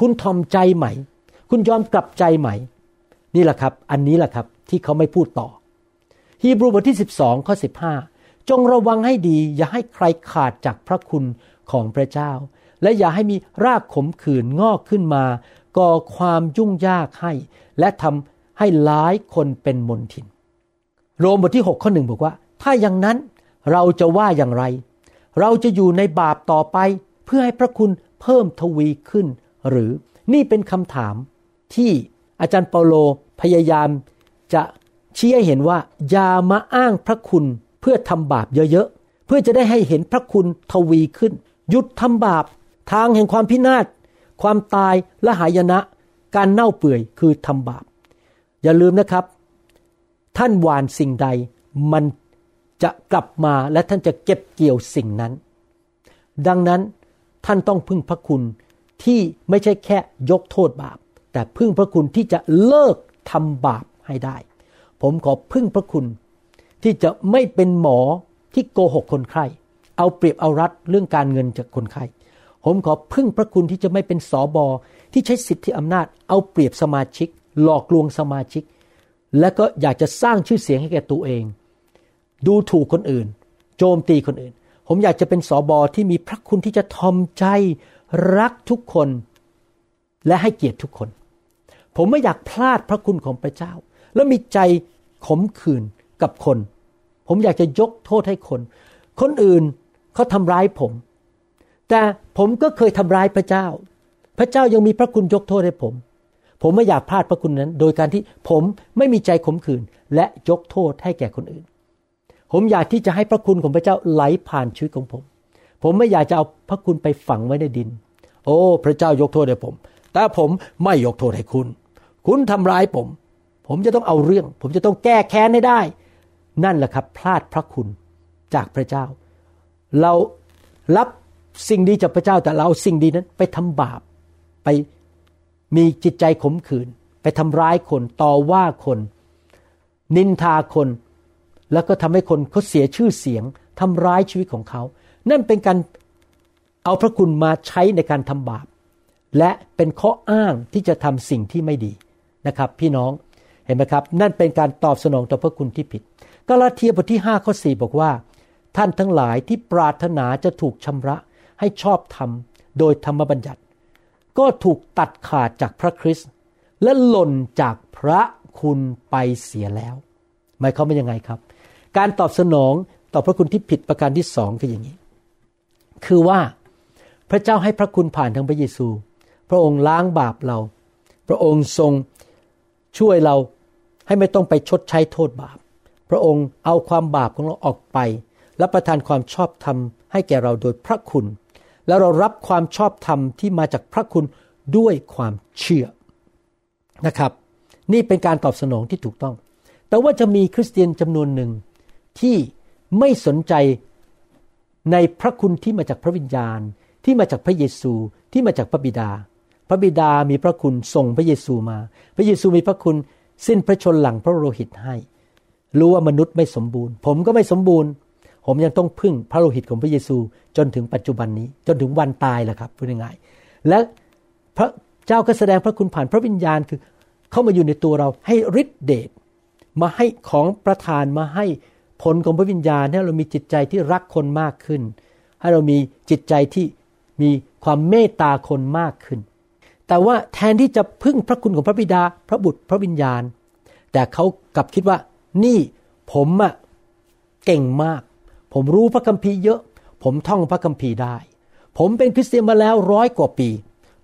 คุณทอมใจไหม คุณยอมกลับใจไหม นี่แหละครับ อันนี้แหละครับที่เขาไม่พูดต่อ ฮีบรูบทที่ 12 ข้อ 15 จงระวังให้ดี อย่าให้ใครขาดจากพระคุณของพระเจ้า และอย่าให้มีรากขมขื่นงอกขึ้นมาก่อความยุ่งยากให้ และทำให้หลายคนเป็นมนทิน โรมบทที่ 6 ข้อหนึ่งบอกว่า ถ้าอย่างนั้นเราจะว่าอย่างไร เราจะอยู่ในบาปต่อไป เพื่อให้พระคุณเพิ่มทวีขึ้น หรือนี่เป็นคำถาม ที่อาจารย์เปาโลพยายามจะชี้ให้เห็นว่าอย่ามาอ้างพระคุณเพื่อทำบาปเยอะๆ เพื่อจะได้ให้เห็นพระคุณทวีขึ้น หยุดทำบาป ทางแห่งความพินาศ ความตายและหายนะ การเน่าเปื่อยคือทำบาป อย่าลืมนะครับ ท่านหวานสิ่งใด มันจะกลับมาและท่านจะเก็บเกี่ยวสิ่งนั้น ดังนั้นท่านต้องพึ่งพระคุณที่ไม่ใช่แค่ยกโทษบาป แต่พึ่งพระคุณที่จะเลิกทำบาปให้ได้ ผมขอพึ่งพระคุณที่จะไม่เป็นหมอที่โกหกคนไข้ เอาเปรียบเอารัดเรื่องการเงินจากคนไข้ ผมขอพึ่งพระคุณที่จะไม่เป็นสอบอที่ใช้สิทธิอำนาจ เอาเปรียบสมาชิก หลอกลวงสมาชิก และก็อยากจะสร้างชื่อเสียงให้แก่ตัวเอง ดูถูกคนอื่น โจมตีคนอื่น ผมอยากจะเป็นสอบอที่มีพระคุณที่จะทอมใจ รักทุกคน และให้เกียรติทุกคน ผมไม่อยากพลาดพระคุณของพระเจ้า แล้วมีใจขมขื่นกับคน ผมอยากจะยกโทษให้คน คนอื่นเขาทำร้ายผม แต่ผมก็เคยทำร้ายพระเจ้า พระเจ้ายังมีพระคุณยกโทษให้ผม ผมไม่อยากพลาดพระคุณนั้น โดยการที่ผมไม่มีใจขมขื่นและยกโทษให้แก่คนอื่น ผมอยากที่จะให้พระคุณของพระเจ้าไหลผ่านชีวิตของผม ผมไม่อยากจะเอาพระคุณไปฝังไว้ในดิน โอ้ พระเจ้ายกโทษให้ผม แต่ผมไม่ยกโทษให้คุณ คุณทำร้ายผม ผมจะต้องเอาเรื่อง ผมจะต้องแก้แค้นให้ได้ นั่นแหละครับ พลาดพระคุณจากพระเจ้า เรารับสิ่งดีจากพระเจ้าแต่เราสิ่งดีนั้นไปทำบาป ไปมีจิตใจขมขื่นไปทำร้ายคนต่อว่าคน นินทาคน แล้วก็ทำให้คนเขาเสียชื่อเสียงทำร้ายชีวิตของเขา นั่นเป็นการเอาพระคุณมาใช้ในการทำบาป และเป็นข้ออ้างที่จะทำสิ่งที่ไม่ดี นะครับ พี่น้องเห็นไหมครับ นั่นเป็นการตอบสนองต่อพระคุณที่ผิดกาลาเทียบทที่5ข้อ4บอกว่า ท่านทั้งหลายที่ปรารถนาจะถูกชำระให้ชอบธรรมโดยธรรมบัญญัติ ก็ถูกตัดขาดจากพระคริสต์และหล่นจากพระคุณไปเสียแล้ว หมายความว่ายังไงครับ การตอบสนองต่อพระคุณที่ผิดประการที่สองคืออย่างนี้ คือว่าพระเจ้าให้พระคุณผ่านทางพระเยซู พระองค์ล้างบาปเรา พระองค์ทรง ช่วยเราให้ไม่ต้องไปชดใช้โทษบาป พระองค์เอาความบาปของเราออกไป และประทานความชอบธรรมให้แก่เราโดยพระคุณ แล้วเรารับความชอบธรรมที่มาจากพระคุณด้วยความเชื่อนะครับ นี่เป็นการตอบสนองที่ถูกต้อง แต่ว่าจะมีคริสเตียนจำนวนหนึ่งที่ไม่สนใจในพระคุณที่มาจากพระวิญญาณ ที่มาจากพระเยซูที่มาจากพระบิดา ระบิดามีพระคุณส่งพระเยซูมา พระเยซูมีพระคุณสิ้นพระชนหลังพระโลหิตให้ รู้ว่ามนุษย์ไม่สมบูรณ์ ผมก็ไม่สมบูรณ์ ผมยังต้องพึ่งพระโลหิตของพระเยซูจนถึงปัจจุบันนี้ จนถึงวันตายแหละครับพูดง่ายๆและพระเจ้าก็แสดงพระคุณผ่านพระวิญญาณคือเข้ามาอยู่ในตัวเราให้ฤทธิเดชมาให้ของประทานมาให้ผลของพระวิญญาณให้เรามีจิตใจที่รักคนมากขึ้น ให้เรามีจิตใจที่มีความเมตตาคนมากขึ้น แต่ว่าแทนที่จะพึ่งพระคุณของพระบิดา พระบุตรพระวิญญาณ แต่เขากลับคิดว่า นี่ผมอะเก่งมาก ผมรู้พระคัมภีร์เยอะ ผมท่องพระคัมภีร์ได้ ผมเป็นคริสเตียนมาแล้วร้อยกว่าปี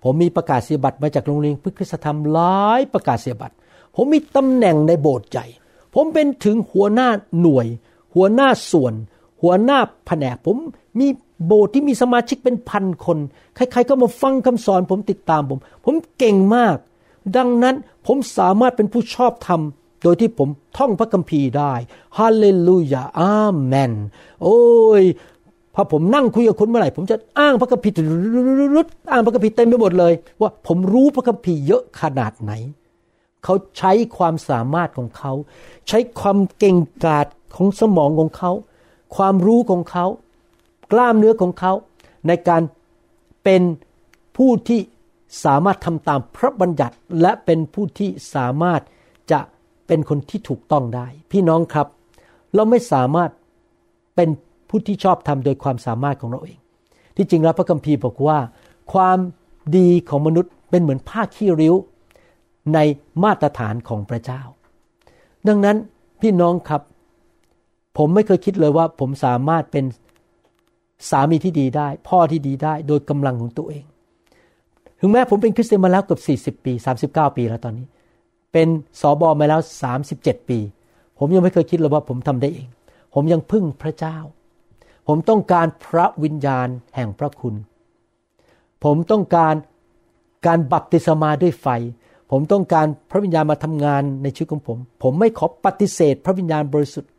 ผมมีประกาศเสียบัตรมาจากโรงเรียนพฤกษธรรมหลายประกาศเสียบัตร ผมมีตำแหน่งในโบสถ์ใหญ่ ผมเป็นถึงหัวหน้าหน่วย หัวหน้าส่วน หัวหน้าแผนกผมมีโบสถ์ที่มีสมาชิกเป็นพันคน ใครๆก็มาฟังคำสอนผมติดตามผม ผมเก่งมาก ดังนั้นผมสามารถเป็นผู้ชอบธรรม โดยที่ผมท่องพระคัมภีร์ได้ฮาเลลูยาอาเมนโอ้ยพอผมนั่งคุยกับคุณเมื่อไหร่ ผมจะอ้างพระคัมภีร์รุดอ้างพระคัมภีร์เต็มไปหมดเลย ว่าผมรู้พระคัมภีร์เยอะขนาดไหน เขาใช้ความสามารถของเขา ใช้ความเก่งกาจของสมองของเขา ความรู้ของเขา กล้ามเนื้อของเขา ในการเป็นผู้ที่สามารถทำตามพระบัญญัติ และเป็นผู้ที่สามารถจะเป็นคนที่ถูกต้องได้ พี่น้องครับ เราไม่สามารถเป็นผู้ที่ชอบทำโดยความสามารถของเราเอง ที่จริงแล้วพระคัมภีร์บอกว่า ความดีของมนุษย์เป็นเหมือนผ้าขี้ริ้ว ในมาตรฐานของพระเจ้า ดังนั้นพี่น้องครับ ผมไม่เคยคิดเลยว่าผมสามารถเป็นสามีที่ดีได้ พ่อที่ดีได้โดยกำลังของตัวเอง ถึงแม้ผมเป็นคริสเตียนมาแล้วเกือบ40 ปี 39 ปีแล้วตอนนี้ เป็นสอบอมาแล้ว 37 ปี ผมยังไม่เคยคิดเลยว่าผมทำได้เอง ผมยังพึ่งพระเจ้า ผมต้องการพระวิญญาณแห่งพระคุณ ผมต้องการการบัพติศมาด้วยไฟ ผมต้องการพระวิญญาณมาทำงานในชีวิตของผม ผมไม่ขอปฏิเสธ พระวิญญาณบริสุทธิ์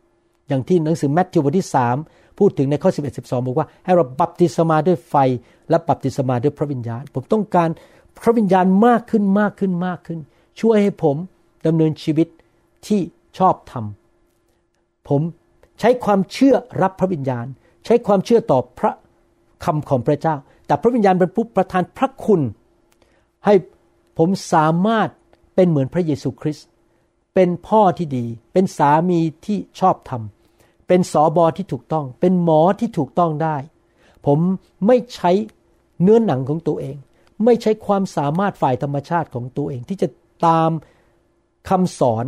อย่างที่หนังสือแมทธิวบทที่ 3 พูดถึงในข้อ 11 12 บอกว่า ให้เราบัพติศมาด้วยไฟ และบัพติศมาด้วยพระวิญญาณ ผมต้องการพระวิญญาณมากขึ้นมากขึ้นมากขึ้น ช่วยให้ผมดำเนินชีวิตที่ชอบธรรม ผมใช้ความเชื่อรับพระวิญญาณ ใช้ความเชื่อต่อพระคำของพระเจ้า แต่พระวิญญาณเป็นผู้ประทานพระคุณ ให้ผมสามารถเป็นเหมือนพระเยซูคริสต์เป็นพ่อที่ดี เป็นสามีที่ชอบธรรม เป็นสอบอที่ถูกต้อง เป็นหมอที่ถูกต้องได้ ผมไม่ใช้เนื้อหนังของตัวเอง ไม่ใช้ความสามารถฝ่ายธรรมชาติของตัวเอง ที่จะตามคำสอน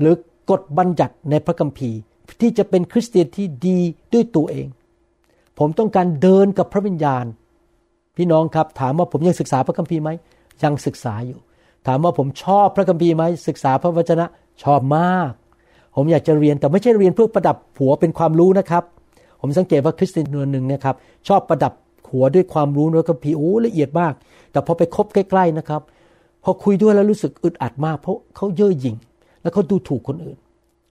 หรือกฎบัญญัติในพระคัมภีร์ ที่จะเป็นคริสเตียนที่ดีด้วยตัวเอง ผมต้องการเดินกับพระวิญญาณ พี่น้องครับถามว่าผมยังศึกษาพระคัมภีร์ไหมยังศึกษาอยู่ ถามว่าผมชอบพระคัมภีร์ไหมศึกษาพระวจนะชอบมาก ผมอยากจะเรียนแต่ไม่ใช่เรียนเพื่อประดับหัวเป็นความรู้นะครับ ผมสังเกตว่าคริสเตียนคนหนึ่งนะครับชอบประดับหัวด้วยความรู้นพระคัมภีร์โอ้ละเอียดมาก แต่พอไปคบใกล้ ๆนะครับ พอคุยด้วยแล้วรู้สึกอึดอัดมาก เพราะเขาเย่อหยิ่ง แล้วเขาดูถูกคนอื่น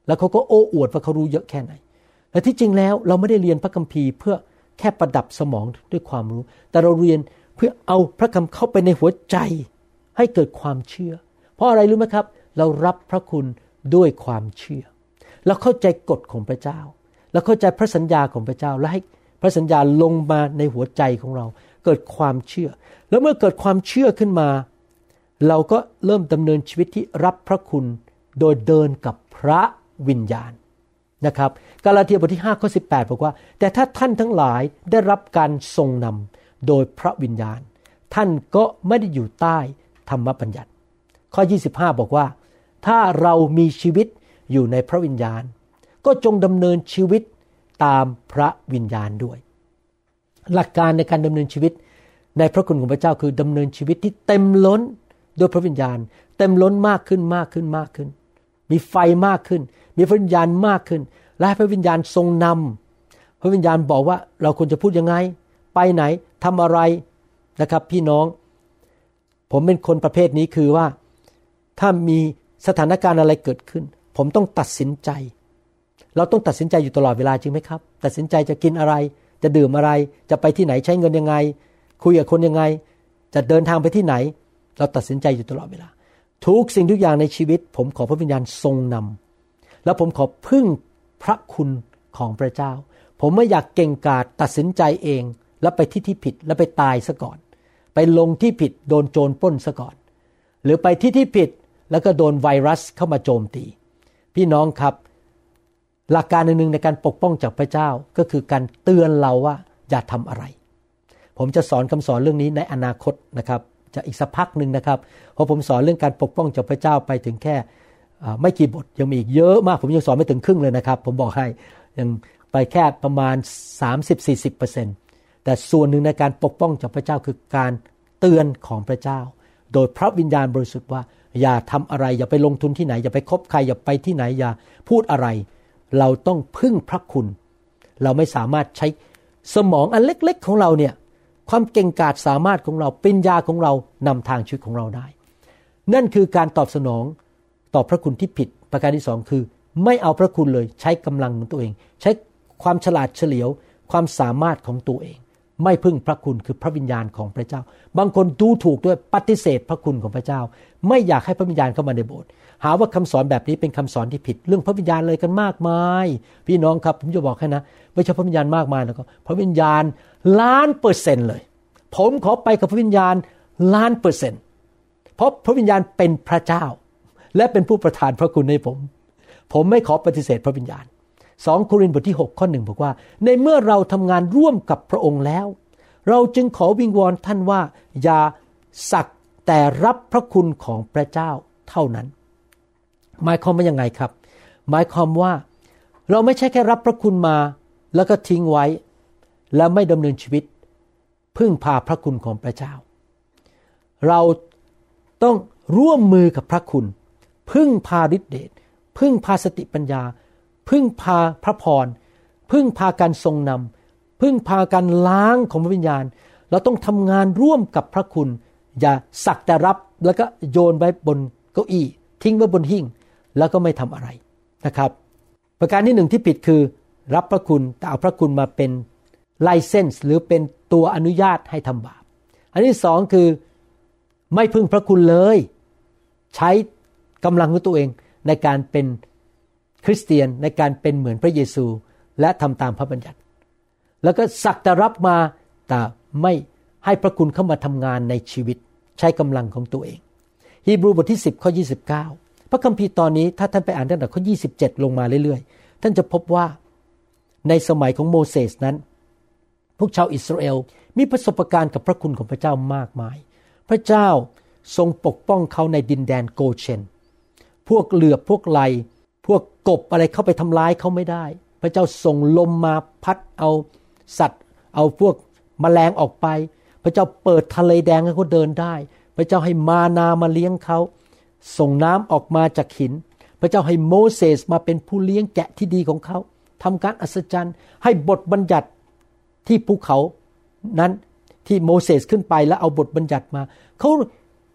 แล้วเขาก็โอ้อวดว่าเขารู้เยอะแค่ไหนแต่ที่จริงแล้วเราไม่ได้เรียนพระคัมภีร์เพื่อแค่ประดับสมองด้วยความรู้ แต่เราเรียนเพื่อเอาพระคำเข้าไปในหัวใจให้เกิดความเชื่อ เพราะอะไรรู้ไหมครับ เรารับพระคุณ ด้วยความเชื่อเราเข้าใจกฎของพระเจ้าเราเข้าใจพระสัญญาของพระเจ้า และให้พระสัญญาลงมาในหัวใจของเรา เกิดความเชื่อ แล้วเมื่อเกิดความเชื่อขึ้นมา เราก็เริ่มดำเนินชีวิตที่รับพระคุณโดยเดินกับพระวิญญาณนะครับกาลาเทียบทที่5ข้อ18 บอกว่า แต่ถ้าท่านทั้งหลายได้รับการทรงนำโดยพระวิญญาณ ท่านก็ไม่ได้อยู่ใต้ธรรมบัญญัติ ข้อ 25 บอกว่า ถ้าเรามีชีวิตอยู่ในพระวิญญาณ ก็จงดำเนินชีวิตตามพระวิญญาณด้วย หลักการในการดำเนินชีวิต ในพระคุณของพระเจ้าคือดำเนินชีวิตที่เต็มล้นโดยพระวิญญาณ เต็มล้นมากขึ้นมากขึ้นมากขึ้น มีไฟมากขึ้น มีพระวิญญาณมากขึ้น และพระวิญญาณทรงนำพระวิญญาณบอกว่าเราควรจะพูดยังไง ไปไหนทำอะไรนะครับพี่น้อง ผมเป็นคนประเภทนี้คือว่าถ้ามี สถานการณ์อะไรเกิดขึ้น ผมต้องตัดสินใจ เราต้องตัดสินใจอยู่ตลอดเวลาจริงไหมครับ ตัดสินใจจะกินอะไร จะดื่มอะไร จะไปที่ไหนใช้เงินยังไง คุยกับคนยังไง จะเดินทางไปที่ไหน เราตัดสินใจอยู่ตลอดเวลา ทุกสิ่งทุกอย่างในชีวิต ผมขอพระวิญญาณทรงนำแล้วผมขอพึ่งพระคุณของพระเจ้า ผมไม่อยากเก่งกาจตัดสินใจเอง แล้วไปที่ที่ผิดแล้วไปตายซะก่อน ไปลงที่ผิดโดนโจรปล้นซะก่อน หรือไปที่ที่ผิด แล้วก็โดนไวรัสเข้ามาโจมตี พี่น้องครับ หลักการหนึ่งในการปกป้องจากพระเจ้าก็คือการเตือนเราว่าอย่าทำอะไร ผมจะสอนคำสอนเรื่องนี้ในอนาคตนะครับ จะอีกสักพักหนึ่งนะครับเพราะผมสอนเรื่องการปกป้องจากพระเจ้าไปถึงแค่ไม่กี่บทยังมีอีกเยอะมาก ผมยังสอนไม่ถึงครึ่งเลยนะครับ ผมบอกให้ยังไปแค่ประมาณ 30-40%แต่ส่วนหนึ่งในการปกป้องจากพระเจ้าคือการเตือนของพระเจ้า โดยพระวิญญาณบริสุทธิ์ว่า อย่าทำอะไร อย่าไปลงทุนที่ไหน อย่าไปคบใคร อย่าไปที่ไหน อย่าพูดอะไร เราต้องพึ่งพระคุณ เราไม่สามารถใช้สมองอันเล็ก ๆ ของเราเนี่ย ความเก่งกาจสามารถของเราปัญญาของเรานำทางชีวิตของเราได้ นั่นคือการตอบสนองต่อพระคุณที่ผิด ประการที่สองคือ ไม่เอาพระคุณเลยใช้กำลังของตัวเอง ใช้ความฉลาดเฉลียวความสามารถของตัวเอง ไม่พึ่งพระคุณคือพระวิญญาณของพระเจ้า บางคนดูถูกด้วยปฏิเสธพระคุณของพระเจ้า ไม่อยากให้พระวิญญาณเข้ามาในโบสถ์หาว่าคำสอนแบบนี้เป็นคำสอนที่ผิด เรื่องพระวิญญาณเลยกันมากมาย พี่น้องครับผมจะบอกให้นะไม่ใช่พระวิญญาณมากมายนะก็พระวิญญาณล้านเปอร์เซ็นต์เลย ผมขอไปกับพระวิญญาณล้านเปอร์เซ็นต์เพราะพระวิญญาณเป็นพระเจ้า และเป็นผู้ประทานพระคุณให้ผม ผมไม่ขอปฏิเสธพระวิญญาณ สองโครินธ์บทที่ 6 ข้อหนึ่งบอกว่า ในเมื่อเราทำงานร่วมกับพระองค์แล้ว เราจึงขอวิงวอนท่านว่า อย่าสักแต่รับพระคุณของพระเจ้าเท่านั้น หมายความว่ายังไงครับ หมายความว่าเราไม่ใช่แค่รับพระคุณมา แล้วก็ทิ้งไว้ แล้วไม่ดำเนินชีวิต พึ่งพาพระคุณของพระเจ้า เราต้องร่วมมือกับพระคุณ พึ่งพาฤทธิเดชพึ่งพาสติปัญญา พึ่งพาพระพร พึ่งพาการทรงนำพึ่งพาการล้างของพระวิญญาณ เราต้องทำงานร่วมกับพระคุณ อย่าสักแต่รับแล้วก็โยนไว้บนเก้าอี้ ทิ้งไว้บนหิ้งแล้วก็ไม่ทำอะไรนะครับ ประการที่หนึ่งที่ผิดคือ รับพระคุณแต่เอาพระคุณมาเป็นไลเซนส์หรือเป็นตัวอนุญาตให้ทำบาป อันที่สองคือไม่พึ่งพระคุณเลย ใช้กำลังของตัวเองในการเป็น คริสเตียนในการเป็นเหมือนพระเยซูและทำตามพระบัญญัติ แล้วก็สักแต่รับมาแต่ไม่ให้พระคุณเข้ามาทำงานในชีวิตใช้กำลังของตัวเอง ฮีบรูบทที่ 10ข้อ29 พระคัมภีร์ตอนนี้ถ้าท่านไปอ่านตั้งแต่ข้อ 27 ลงมาเรื่อยๆ ท่านจะพบว่าในสมัยของโมเสสนั้น พวกชาวอิสราเอลมีประสบการณ์กับพระคุณของพระเจ้ามากมาย พระเจ้าทรงปกป้องเขาในดินแดนโกเชน พวกเหลือบพวกไล พวกกบอะไรเข้าไปทำร้ายเขาไม่ได้ พระเจ้าส่งลมมาพัดเอาสัตว์ เอาพวกมแมลงออกไป พระเจ้าเปิดทะเลแดงให้เขาเดินได้ พระเจ้าให้มานามาเลี้ยงเขาส่งน้ำออกมาจากหิน พระเจ้าให้โมเสสมาเป็นผู้เลี้ยงแกะที่ดีของเขาทำการอัศจรรย์ ให้บทบัญญัติที่ภูเขานั้นที่โมเสสขึ้นไปแล้วเอาบทบัญญัติมาเขา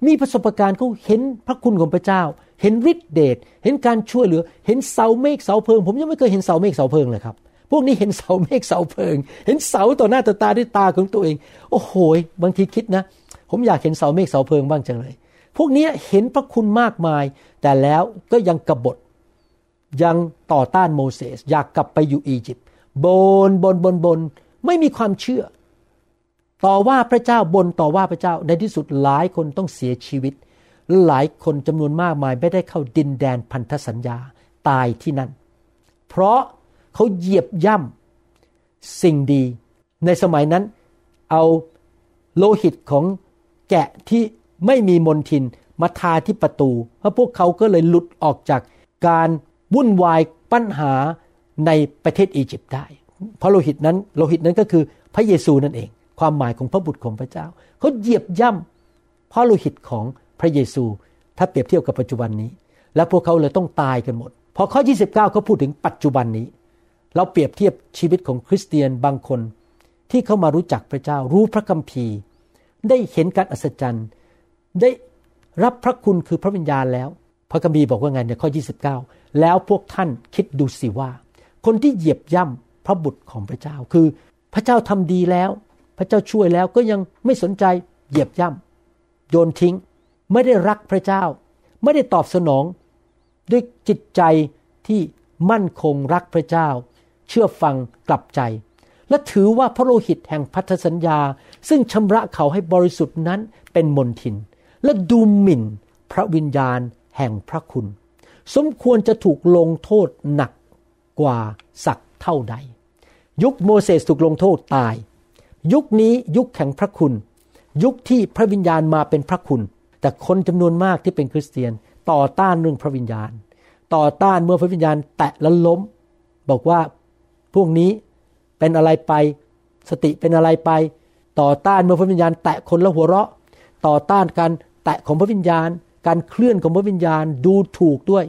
มีประสบการณ์เขาเห็นพระคุณของพระเจ้า เห็นฤทธิเดชเห็นการช่วยเหลือ เห็นเสาเมฆเสาเพลิง ผมยังไม่เคยเห็นเสาเมฆเสาเพลิงเลยครับ พวกนี้เห็นเสาเมฆเสาเพลิง เห็นเสาต่อหน้าต่อตาด้วยตาของตัวเอง โอ้โหบางทีคิดนะ ผมอยากเห็นเสาเมฆเสาเพลิงบ้างจังเลย พวกนี้เห็นพระคุณมากมาย แต่แล้วก็ยังกบฏยังต่อต้านโมเสสอยากกลับไปอยู่อียิปต์บนบนบนบนไม่มีความเชื่อ ต่อว่าพระเจ้าบนต่อว่าพระเจ้าในที่สุดหลายคนต้องเสียชีวิต หลายคนจำนวนมากมายไม่ได้เข้าดินแดนพันธสัญญาตายที่นั่น เพราะเขาเหยียบย่ำสิ่งดี ในสมัยนั้น เอาโลหิตของแกะที่ไม่มีมนทินมาทาที่ประตูเพราะพวกเขาก็เลยหลุดออกจากการวุ่นวายปัญหาในประเทศอียิปต์ได้ เพราะโลหิตนั้นโลหิตนั้นก็คือพระเยซูนั่นเอง ความหมายของพระบุตรของพระเจ้าเขาเหยียบย่ำพระโลหิตของพระเยซู ถ้าเปรียบเทียบกับปัจจุบันนี้ และพวกเขาเลยต้องตายกันหมด พอข้อ 29เขาพูดถึงปัจจุบันนี้ เราเปรียบเทียบชีวิตของคริสเตียนบางคน ที่เข้ามารู้จักพระเจ้า รู้พระคัมภีร์ ได้เห็นการอัศจรรย์ได้รับพระคุณคือพระวิญญาณแล้ว พระคัมภีร์บอกว่าไงในข้อ 29 แล้วพวกท่านคิดดูสิว่า คนที่เหยียบย่ำพระบุตรของพระเจ้าคือพระเจ้าทำดีแล้ว พระเจ้าช่วยแล้วก็ยังไม่สนใจเหยียบย่ำโยนทิ้ง ไม่ได้รักพระเจ้า ไม่ได้ตอบสนอง ด้วยจิตใจที่มั่นคงรักพระเจ้า เชื่อฟังกลับใจ และถือว่าพระโลหิตแห่งพันธสัญญา ซึ่งชำระเขาให้บริสุทธิ์นั้นเป็นมนทิน และดูหมิ่นพระวิญญาณแห่งพระคุณ สมควรจะถูกลงโทษหนักกว่าสักเท่าใด ยุคโมเสสถูกลงโทษตาย ยุคนี้ยุคแห่งพระคุณ ยุคที่พระวิญญาณมาเป็นพระคุณ แต่คนจำนวนมากที่เป็นคริสเตียนต่อต้านเรื่องพระวิญญาณ ต่อต้านเมื่อพระวิญญาณแตะแล้วล้ม บอกว่าพวกนี้เป็นอะไรไปสติเป็นอะไรไป ต่อต้านเมื่อพระวิญญาณ แตะคนแล้วหัวเราะ ต่อต้านการแตะของพระวิญญาณ การเคลื่อนของพระวิญญาณดูถูกด้วย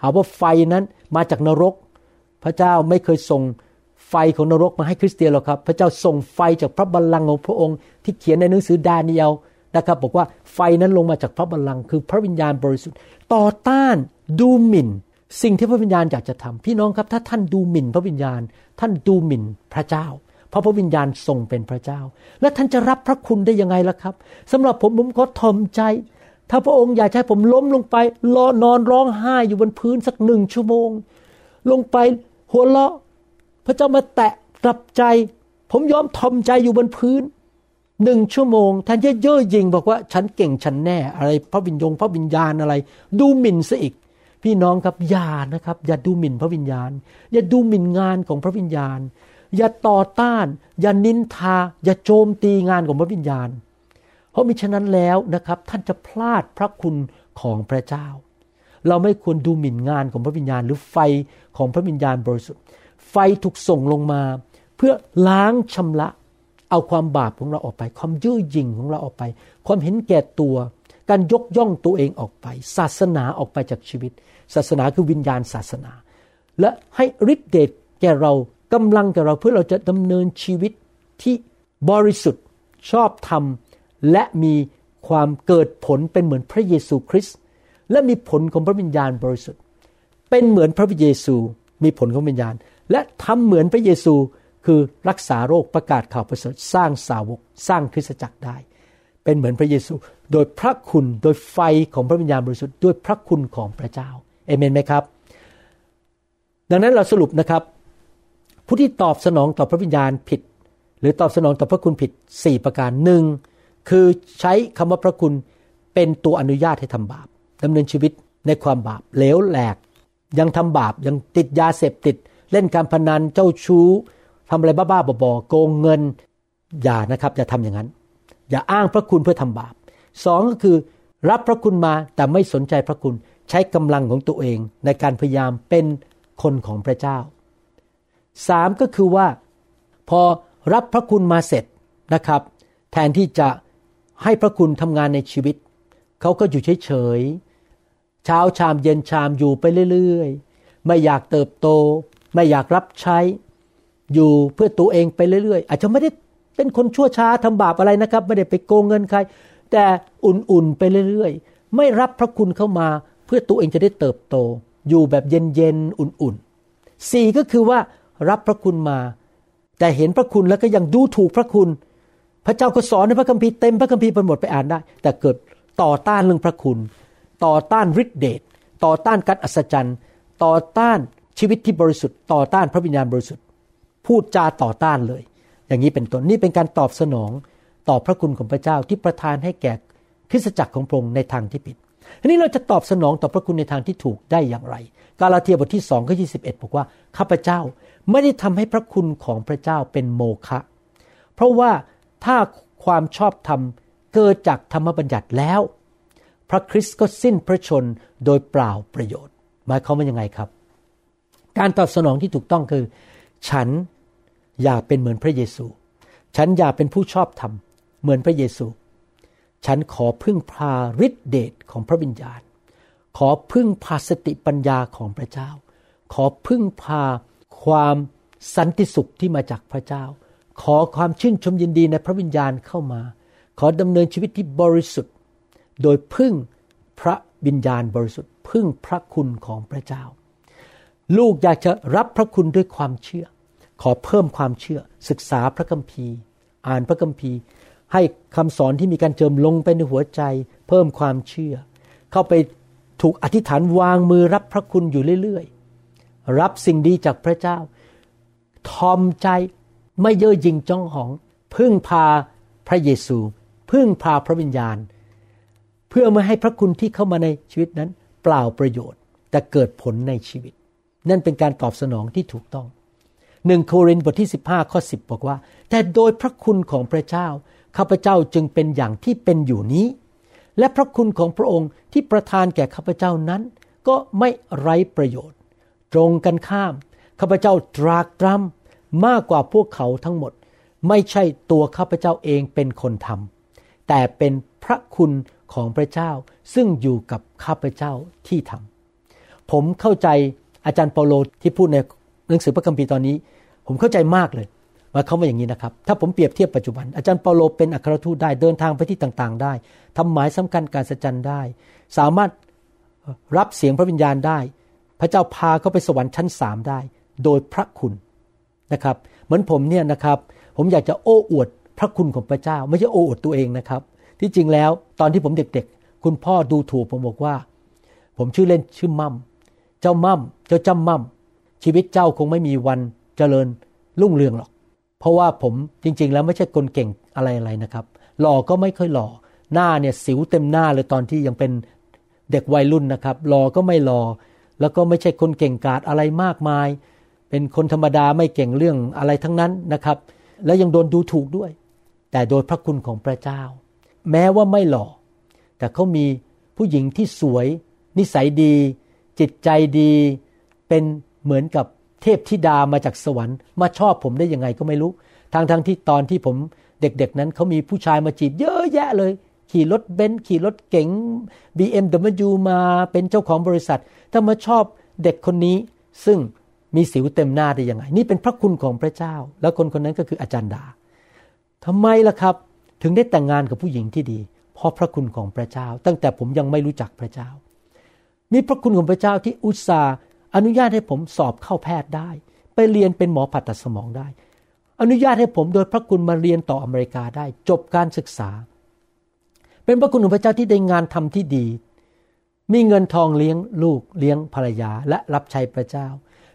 หาว่าไฟนั้นมาจากนรก พระเจ้าไม่เคยส่ง ไฟของนรกมาให้คริสเตียนหรอกครับ พระเจ้าส่งไฟจากพระบัลลังก์ของพระองค์ ที่เขียนในหนังสือดาเนียลนะครับ บอกว่าไฟนั้นลงมาจากพระบัลลังก์คือพระวิญญาณบริสุทธิ์ ต่อต้านดูหมิ่น สิ่งที่พระวิญญาณอยากจะทำพี่น้องครับถ้าท่านดูหมิ่นพระวิญญาณ ท่านดูหมิ่นพระเจ้า เพราะพระวิญญาณทรงเป็นพระเจ้า และท่านจะรับพระคุณได้ยังไงล่ะครับสำหรับผมผมก็ทอมใจ ถ้าพระองค์อยากให้ผมล้มลงไปรอนอนร้องไห้อยู่บนพื้นสักหนึ่งชั่วโมง ลงไปหัวเราะ พระเจ้ามาแตะกลับใจ ผมยอมทอมใจอยู่บนพื้นหนึ่งชั่วโมงท่านเย่อยิงบอกว่าฉันเก่งฉันแน่ อะไรพระวิญญงพระวิญญาณอะไร ดูหมิ่นซะอีก พี่น้องครับอย่านะครับ อย่าดูหมิ่นพระวิญญาณ อย่าดูหมิ่นงานของพระวิญญาณ อย่าต่อต้าน อย่านินทา อย่าโจมตีงานของพระวิญญาณ เพราะมิฉะนั้นแล้วนะครับ ท่านจะพลาดพระคุณของพระเจ้า เราไม่ควรดูหมิ่นงานของพระวิญญาณ หรือไฟของพระวิญญาณบริสุทธิ์ ไฟถูกส่งลงมา เพื่อล้างชำระ เอาความบาปของเราออกไป ความยื้อยิงของเราออกไป ความเห็นแก่ตัว การยกย่องตัวเองออกไป ศาสนาออกไปจากชีวิต ศาสนาคือวิญญาณศาสนา และให้ฤทธิเดชแก่เรากำลังแก่เราเพื่อเราจะดำเนินชีวิตที่บริสุทธิ์ชอบธรรม และมีความเกิดผลเป็นเหมือนพระเยซูคริสต์และมีผลของพระวิญญาณบริสุทธิ์ เป็นเหมือนพระเยซูมีผลของวิญญาณ และทำเหมือนพระเยซูคือรักษาโรคประกาศข่าวประเสริฐสร้างสาวกสร้างคริสตจักรได้ เป็นเหมือนพระเยซู โดยพระคุณโดยไฟของพระวิญญาณบริสุทธิ์ด้วยพระคุณของพระเจ้าเอเมนไหมครับ ดังนั้นเราสรุปนะครับ ผู้ที่ตอบสนองต่อพระวิญญาณผิด หรือตอบสนองต่อพระคุณผิด 4 ประการหนึ่งคือใช้คำว่าพระคุณเป็นตัวอนุญาตให้ทำบาปดำเนินชีวิตในความบาปเหลวแหลก ยังทำบาปยังติดยาเสพติด เล่นการพนันเจ้าชู้ทำอะไรบ้าๆบอๆโกงเงิน อย่านะครับอย่าทำอย่างนั้น อย่าอ้างพระคุณเพื่อทำบาปสองก็คือ รับพระคุณมาแต่ไม่สนใจพระคุณใช้กำลังของตัวเองในการพยายามเป็นคนของพระเจ้าสามก็คือว่าพอรับพระคุณมาเสร็จนะครับ แทนที่จะให้พระคุณทำงานในชีวิต เขาก็อยู่เฉยๆเช้าชามเย็นชามอยู่ไปเรื่อยๆ ไม่อยากเติบโต ไม่อยากรับใช้อยู่เพื่อตัวเองไปเรื่อยๆ อาจจะไม่ได้เป็นคนชั่วช้าทำบาปอะไรนะครับ ไม่ได้ไปโกงเงินใคร แต่อุ่นๆไปเรื่อยๆ ไม่รับพระคุณเข้ามา เพื่อตัวเองจะได้เติบโต อยู่แบบเย็นๆอุ่นๆสี่ก็คือว่ารับพระคุณมา แต่เห็นพระคุณแล้วก็ยังดูถูกพระคุณ พระเจ้าก็สอนในพระคัมภีร์เต็มพระคัมภีร์ไปหมดไปอ่านได้ แต่เกิดต่อต้านเรื่องพระคุณ ต่อต้านฤทธิเดชต่อต้านการอัศจรรย์ ต่อต้าน ชีวิตที่บริสุทธิ์ต่อต้านพระวิญญาณบริสุทธิ์ พูดจาต่อต้านเลย อย่างนี้เป็นต้นนี่เป็นการตอบสนองต่อพระคุณของพระเจ้าที่ประทานให้แก่คริสตจักรของพระองค์ในทางที่ผิดทีนี้เราจะตอบสนองต่อพระคุณในทางที่ถูกได้อย่างไร กาลาเทียบทที่สองข้อยี่สิบเอ็ดบอกว่าข้าพเจ้าไม่ได้ทำให้พระคุณของพระเจ้าเป็นโมฆะเพราะว่าถ้าความชอบธรรมเกิดจากธรรมบัญญัติแล้ว พระคริสต์ก็สิ้นพระชนโดยเปล่าประโยชน์ หมายความว่ายังไงครับ การตอบสนองที่ถูกต้องคือ ฉันอยากเป็นเหมือนพระเยซู ฉันอยากเป็นผู้ชอบธรรมเหมือนพระเยซู ฉันขอพึ่งพาฤทธิเดชของพระวิญญาณ ขอพึ่งพาสติปัญญาของพระเจ้า ขอพึ่งพาความสันติสุขที่มาจากพระเจ้า ขอความชื่นชมยินดีในพระวิญญาณเข้ามา ขอดำเนินชีวิตที่บริสุทธิ์ โดยพึ่งพระวิญญาณบริสุทธิ์ พึ่งพระคุณของพระเจ้า ลูกอยากจะรับพระคุณด้วยความเชื่อ ขอเพิ่มความเชื่อ ศึกษาพระคัมภีร์ อ่านพระคัมภีร์ ให้คำสอนที่มีการเจิมลงไปในหัวใจ เพิ่มความเชื่อ เข้าไปถูกอธิษฐานวางมือรับพระคุณอยู่เรื่อยรับสิ่งดีจากพระเจ้า ทอมใจไม่เย่อหยิ่งจ้องหอง พึ่งพาพระเยซู พึ่งพาพระวิญญาณ เพื่อไม่ให้พระคุณที่เข้ามาในชีวิตนั้น เปล่าประโยชน์ แต่เกิดผลในชีวิต นั่นเป็นการตอบสนองที่ถูกต้องหนึ่งโครินธ์บทที่ 15 ข้อ 10 บอกว่า แต่โดยพระคุณของพระเจ้า ข้าพเจ้าจึงเป็นอย่างที่เป็นอยู่นี้ และพระคุณของพระองค์ที่ประทานแก่ข้าพเจ้านั้น ก็ไม่ไร้ประโยชน์ ตรงกันข้าม ข้าพเจ้าตรากตรำมากกว่าพวกเขาทั้งหมด ไม่ใช่ตัวข้าพเจ้าเองเป็นคนทำแต่เป็นพระคุณของพระเจ้าซึ่งอยู่กับข้าพเจ้าที่ทำผมเข้าใจ อาจารย์เปาโลที่พูดในหนังสือพระคัมภีร์ตอนนี้ ผมเข้าใจมากเลยว่าเขาว่าอย่างนี้นะครับ ถ้าผมเปรียบเทียบปัจจุบัน อาจารย์เปาโลเป็นอัครทูตได้เดินทางไปที่ต่างๆ ได้ทำหมายสำคัญการสัจจันได้ สามารถรับเสียงพระวิญญาณได้ พระเจ้าพาเขาไปสวรรค์ชั้นสามได้ โดยพระคุณนะครับ เหมือนผมเนี่ยนะครับ ผมอยากจะโอ้อวดพระคุณของพระเจ้า ไม่ใช่โอ้อวดตัวเองนะครับ ที่จริงแล้วตอนที่ผมเด็กๆ คุณพ่อดูถูกผมบอกว่า ผมชื่อเล่นชื่อมั่ม เจ้ามั่มเจ้าจำมั่มชีวิตเจ้าคงไม่มีวันเจริญรุ่งเรืองหรอก เพราะว่าผมจริง ๆ แล้วไม่ใช่คนเก่งอะไรอะไรนะครับ หล่อก็ไม่ค่อยหล่อ หน้าเนี่ยสิวเต็มหน้าเลยตอนที่ยังเป็นเด็กวัยรุ่นนะครับ หล่อก็ไม่หล่อ แล้วก็ไม่ใช่คนเก่งกาจอะไรมากมาย เป็นคนธรรมดาไม่เก่งเรื่องอะไรทั้งนั้นนะครับ แล้วยังโดนดูถูกด้วย แต่โดยพระคุณของพระเจ้า แม้ว่าไม่หล่อ แต่เขามีผู้หญิงที่สวย นิสัยดี จิตใจดีเป็นเหมือนกับเทพธิดามาจากสวรรค์ มาชอบผมได้ยังไงก็ไม่รู้ทางทั้งที่ตอนที่ผมเด็กๆนั้นเขามีผู้ชายมาจีบเยอะแยะเลย ขี่รถเบนซ์ขี่รถเก๋ง BMW มาเป็นเจ้าของบริษัท ถ้ามาชอบเด็กคนนี้ ซึ่งมีสิวเต็มหน้าได้ยังไง นี่เป็นพระคุณของพระเจ้า แล้วคนคนนั้นก็คืออาจารย์ดาทำไมล่ะครับ ถึงได้แต่งงานกับผู้หญิงที่ดี เพราะพระคุณของพระเจ้า ตั้งแต่ผมยังไม่รู้จักพระเจ้า มีพระคุณของพระเจ้าที่อุตส่าห์อนุญาตให้ผมสอบเข้าแพทย์ได้ ไปเรียนเป็นหมอผ่าตัดสมองได้ อนุญาตให้ผมโดยพระคุณมาเรียนต่ออเมริกาได้ จบการศึกษา เป็นพระคุณของพระเจ้าที่ได้งานทำที่ดี มีเงินทองเลี้ยงลูกเลี้ยงภรรยาและรับใช้พระเจ้า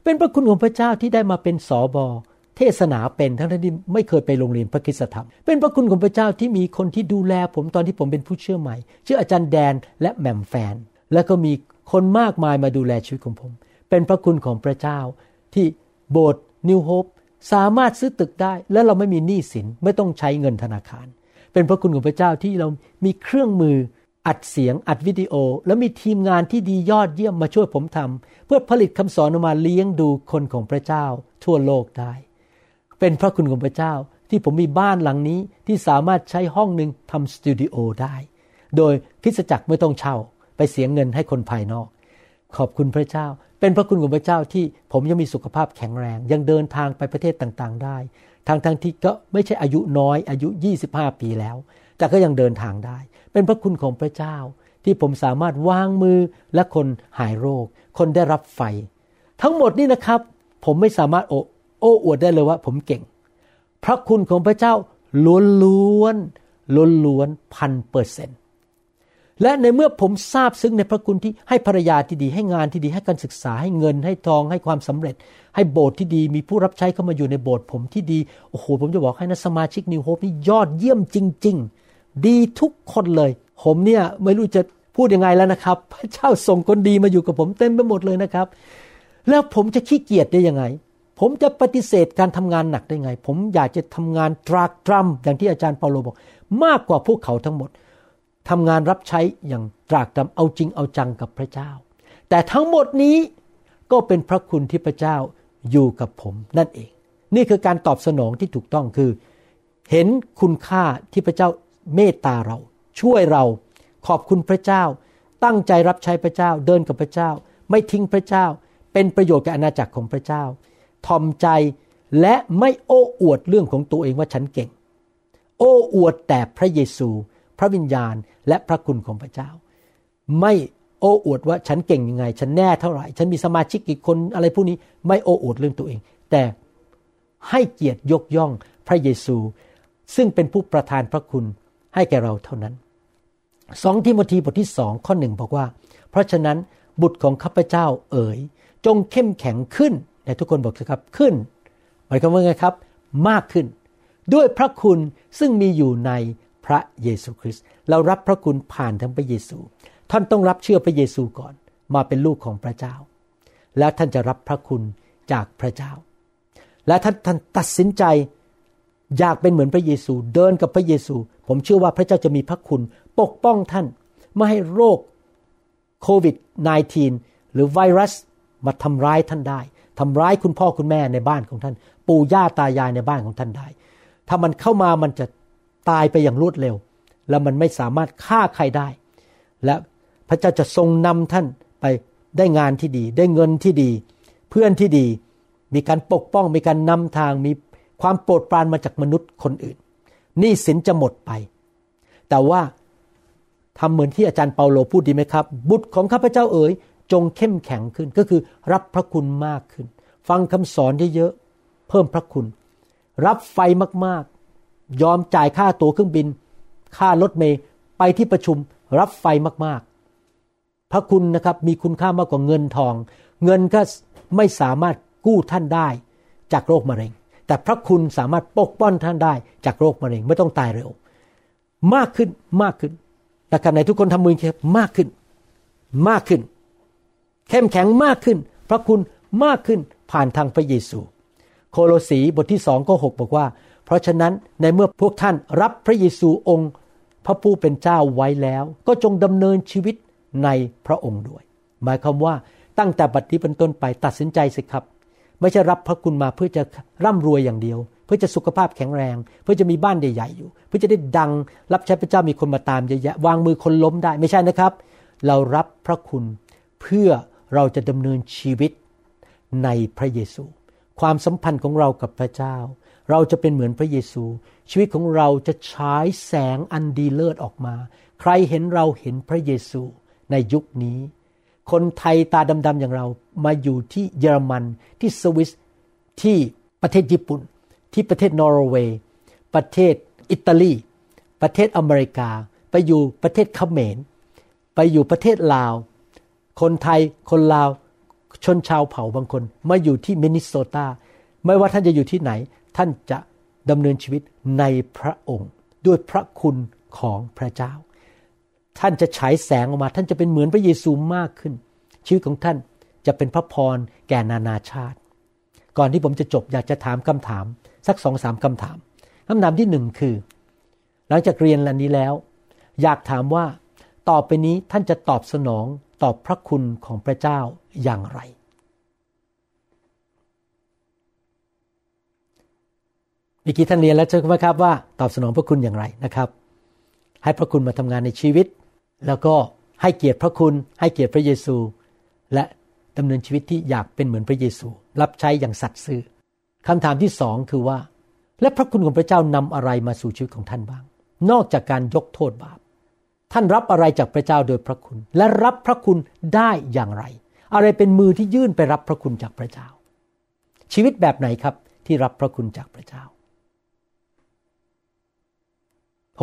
เป็นพระคุณของพระเจ้าที่ได้มาเป็นสอบอเทศนาเป็นทั้งที่ไม่เคยไปโรงเรียนพระคุณธรรม เป็นพระคุณของพระเจ้าที่มีคนที่ดูแลผมตอนที่ผมเป็นผู้เชื่อใหม่ ชื่ออาจารย์แดนและแหม่มแฟน แล้วก็มี คนมากมายมาดูแลชีวิตของผม เป็นพระคุณของพระเจ้า ที่โบสถ์นิวโฮปสามารถซื้อตึกได้ และเราไม่มีหนี้สินไม่ต้องใช้เงินธนาคาร เป็นพระคุณของพระเจ้าที่เรามีเครื่องมืออัดเสียงอัดวิดีโอ แล้วมีทีมงานที่ดียอดเยี่ยมมาช่วยผมทำเพื่อผลิตคำสอนออกมาเลี้ยงดูคนของพระเจ้า ทั่วโลกได้ เป็นพระคุณของพระเจ้าที่ผมมีบ้านหลังนี้ที่สามารถใช้ห้องหนึ่งทำสตูดิโอได้ โดยคิสจักรไม่ต้องเช่า ไปเสียเงินให้คนภายนอก ขอบคุณพระเจ้า เป็นพระคุณของพระเจ้าที่ผมยังมีสุขภาพแข็งแรง ยังเดินทางไปประเทศต่างๆ ได้ ทางทางที่ก็ไม่ใช่อายุน้อยอายุ 25 ปีแล้ว แต่ก็ยังเดินทางได้ เป็นพระคุณของพระเจ้า ที่ผมสามารถวางมือและคนหายโรค คนได้รับไฟ ทั้งหมดนี่นะครับ ผมไม่สามารถโอ้โอ้อวดได้เลยว่าผมเก่ง พระคุณของพระเจ้าล้วนล้วนล้วนล้วนพันเปอร์เซนต์ และในเมื่อผมทราบซึ้งในพระคุณที่ให้ภรรยาที่ดี ให้งานที่ดี ให้การศึกษาให้เงิน ให้ทองให้ความสำเร็จ ให้โบสถ์ที่ดี มีผู้รับใช้เข้ามาอยู่ในโบสถ์ผมที่ดีโอ้โหผมจะบอกให้นะสมาชิกนิวโฮปนี่ยอดเยี่ยมจริง ๆ ดีทุกคนเลย ผมเนี่ยไม่รู้จะพูดยังไงแล้วนะครับ พระเจ้าส่งคนดีมาอยู่กับผมเต็มไปหมดเลยนะครับ แล้วผมจะขี้เกียจได้ยังไง ผมจะปฏิเสธการทำงานหนักได้ไง ผมอยากจะทำงานตรากตรำอย่างที่อาจารย์เปาโลบอก มากกว่าพวกเขาทั้งหมด ทำงานรับใช้อย่างตรากตรำเอาจริงเอาจังกับพระเจ้า แต่ทั้งหมดนี้ก็เป็นพระคุณที่พระเจ้าอยู่กับผมนั่นเอง นี่คือการตอบสนองที่ถูกต้องคือ เห็นคุณค่าที่พระเจ้าเมตตาเรา ช่วยเราขอบคุณพระเจ้า ตั้งใจรับใช้พระเจ้าเดินกับพระเจ้า ไม่ทิ้งพระเจ้า เป็นประโยชน์แก่อาณาจักรของพระเจ้าทอมใจและไม่โอ้อวดเรื่องของตัวเองว่าฉันเก่ง โอ้อวดแต่พระเยซู พระวิญญาณ และพระคุณของพระเจ้า ไม่โอ้อวดว่าฉันเก่งยังไง ฉันแน่เท่าไหร่ ฉันมีสมาชิกกี่คนอะไรพวกนี้ไม่โอ้อวดเรื่องตัวเอง แต่ให้เกียรติยกย่องพระเยซู ซึ่งเป็นผู้ประทานพระคุณให้แก่เราเท่านั้นสองทิโมธีบทที่สองข้อหนึ่งบอกว่า เพราะฉะนั้นบุตรของข้าพเจ้าเอ๋ย จงเข้มแข็งขึ้นในทุกคนบอกสิครับขึ้นหมายความว่าไงครับ มากขึ้น ด้วยพระคุณซึ่งมีอยู่ใน พระเยซูคริสต์เรารับพระคุณผ่านทางพระเยซู ท่านต้องรับเชื่อพระเยซูก่อนมาเป็นลูกของพระเจ้า แล้วท่านจะรับพระคุณจากพระเจ้า และท่านท่านตัดสินใจอยากเป็นเหมือนพระเยซูเดินกับพระเยซู ผมเชื่อว่าพระเจ้าจะมีพระคุณปกป้องท่านไม่ให้โรคโควิด -19 หรือไวรัสมาทำร้ายท่านได้ทำร้ายคุณพ่อคุณแม่ในบ้านของท่าน ปู่ย่าตายายในบ้านของท่านได้ ถ้ามันเข้ามามันจะ ตายไปอย่างรวดเร็ว แล้วมันไม่สามารถฆ่าใครได้ และพระเจ้าจะทรงนำท่านไปได้งานที่ดี ได้เงินที่ดี เพื่อนที่ดี มีการปกป้องมีการนำทางมีความโปรดปรานมาจากมนุษย์คนอื่นนี่สินจะหมดไป แต่ว่าทำเหมือนที่อาจารย์เปาโลพูดดีไหมครับ บุตรของข้าพเจ้าเอ๋ยจงเข้มแข็งขึ้นก็คือรับพระคุณมากขึ้น ฟังคำสอนเยอะๆเพิ่มพระคุณ รับไฟมาก ยอมจ่ายค่าตั๋วเครื่องบิน ค่ารถเมย์ไปที่ประชุมรับไฟมากๆ พระคุณนะครับมีคุณค่ามากกว่าเงินทอง เงินก็ไม่สามารถกู้ท่านได้จากโรคมะเร็ง แต่พระคุณสามารถปกป้องท่านได้จากโรคมะเร็งไม่ต้องตายเร็ว มากขึ้นมากขึ้นแต่ขณะทุกคนทำมือเคมากขึ้น มากขึ้น เข้มแข็งมากขึ้น พระคุณมากขึ้นผ่านทางพระเยซู โคโลสีบทที่สองก็หกบอกว่า เพราะฉะนั้นในเมื่อพวกท่านรับพระเยซูองค์ พระผู้เป็นเจ้าไว้แล้ว ก็จงดำเนินชีวิตในพระองค์ด้วย หมายความว่าตั้งแต่บัดนี้เป็นต้นไปตัดสินใจสิครับ ไม่ใช่รับพระคุณมาเพื่อจะร่ำรวยอย่างเดียว เพื่อจะสุขภาพแข็งแรง เพื่อจะมีบ้านใหญ่ๆอยู่ เพื่อจะได้ดังรับใช้พระเจ้ามีคนมาตามเยอะแยะวางมือคนล้มได้ไม่ใช่นะครับ เรารับพระคุณเพื่อเราจะดำเนินชีวิตในพระเยซู ความสัมพันธ์ของเรากับพระเจ้า เราจะเป็นเหมือนพระเยซู ชีวิตของเราจะฉายแสงอันดีเลิศออกมา ใครเห็นเราเห็นพระเยซูในยุคนี้ คนไทยตาดำๆอย่างเรามาอยู่ที่เยอรมันที่สวิสที่ประเทศญี่ปุ่น ที่ประเทศนอร์เวย์ประเทศอิตาลี ประเทศอเมริกา ไปอยู่ประเทศเขมร ไปอยู่ประเทศลาว คนไทยคนลาวชนชาวเผ่าบางคนมาอยู่ที่มินนิโซตาไม่ว่าท่านจะอยู่ที่ไหน ท่านจะดำเนินชีวิตในพระองค์ ด้วยพระคุณของพระเจ้า ท่านจะฉายแสงออกมา ท่านจะเป็นเหมือนพระเยซูมากขึ้น ชีวิตของท่านจะเป็นพระพรแก่นานาชาติ ก่อนที่ผมจะจบอยากจะถามคำถาม สักสองสามคำถามคำถามที่หนึ่งคือ หลังจากเรียนอันนี้แล้ว อยากถามว่าต่อไปนี้ท่านจะตอบสนองตอบพระคุณของพระเจ้าอย่างไรเมื่อกี้ท่านเรียนแล้วใช่ไหมครับว่าตอบสนองพระคุณอย่างไรนะครับ ให้พระคุณมาทำงานในชีวิต แล้วก็ให้เกียรติพระคุณให้เกียรติพระเยซู และดำเนินชีวิตที่อยากเป็นเหมือนพระเยซู รับใช้อย่างสัตย์ซื่อคำถามที่สองคือว่า และพระคุณของพระเจ้านำอะไรมาสู่ชีวิตของท่านบ้าง นอกจากการยกโทษบาป ท่านรับอะไรจากพระเจ้าโดยพระคุณ และรับพระคุณได้อย่างไร อะไรเป็นมือที่ยื่นไปรับพระคุณจากพระเจ้า ชีวิตแบบไหนครับที่รับพระคุณจากพระเจ้า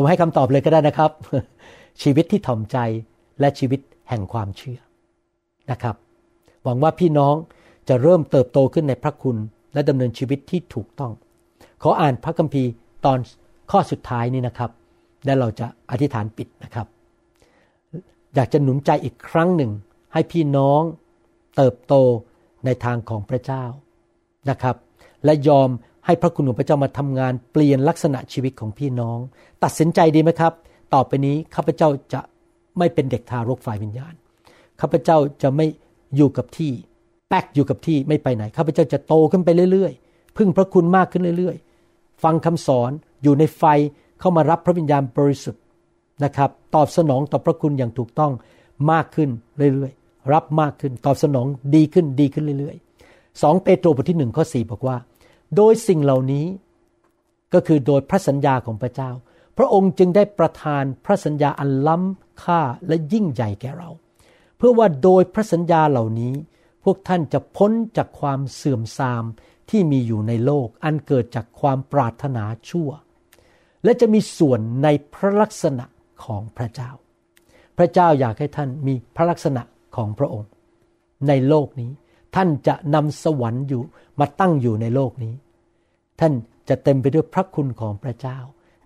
ผมให้คำตอบเลยก็ได้นะครับ ชีวิตที่ถ่อมใจและชีวิตแห่งความเชื่อนะครับ หวังว่าพี่น้องจะเริ่มเติบโตขึ้นในพระคุณและดำเนินชีวิตที่ถูกต้อง ขออ่านพระคัมภีร์ตอนข้อสุดท้ายนี้นะครับ และเราจะอธิษฐานปิดนะครับ อยากจะหนุนใจอีกครั้งหนึ่ง ให้พี่น้องเติบโตในทางของพระเจ้านะครับ และยอม ให้พระคุณของพระเจ้ามาทำงานเปลี่ยนลักษณะชีวิตของพี่น้อง ตัดสินใจดีไหมครับ ต่อไปนี้ข้าพเจ้าจะไม่เป็นเด็กทารกฝ่ายวิญญาณข้าพเจ้าจะไม่อยู่กับที่แป๊กอยู่กับที่ไม่ไปไหนข้าพเจ้าจะโตขึ้นไปเรื่อยๆ พึ่งพระคุณมากขึ้นเรื่อยๆ ฟังคำสอนอยู่ในไฟเข้ามารับพระวิญญาณบริสุทธิ์นะครับตอบสนองต่อพระคุณอย่างถูกต้องมากขึ้นเรื่อยๆ รับมากขึ้นตอบสนองดีขึ้นดีขึ้นเรื่อยๆสองเปโตรบทที่หนึ่งข้อสี่บอกว่า โดยสิ่งเหล่านี้ก็คือโดยพระสัญญาของพระเจ้า พระองค์จึงได้ประทานพระสัญญาอันล้ำค่าและยิ่งใหญ่แก่เรา เพื่อว่าโดยพระสัญญาเหล่านี้ พวกท่านจะพ้นจากความเสื่อมทรามที่มีอยู่ในโลกอันเกิดจากความปรารถนาชั่ว และจะมีส่วนในพระลักษณะของพระเจ้า พระเจ้าอยากให้ท่านมีพระลักษณะของพระองค์ ในโลกนี้ ท่านจะนำสวรรค์อยู่มาตั้งอยู่ในโลกนี้ ท่านจะเต็มไปด้วยพระคุณของพระเจ้า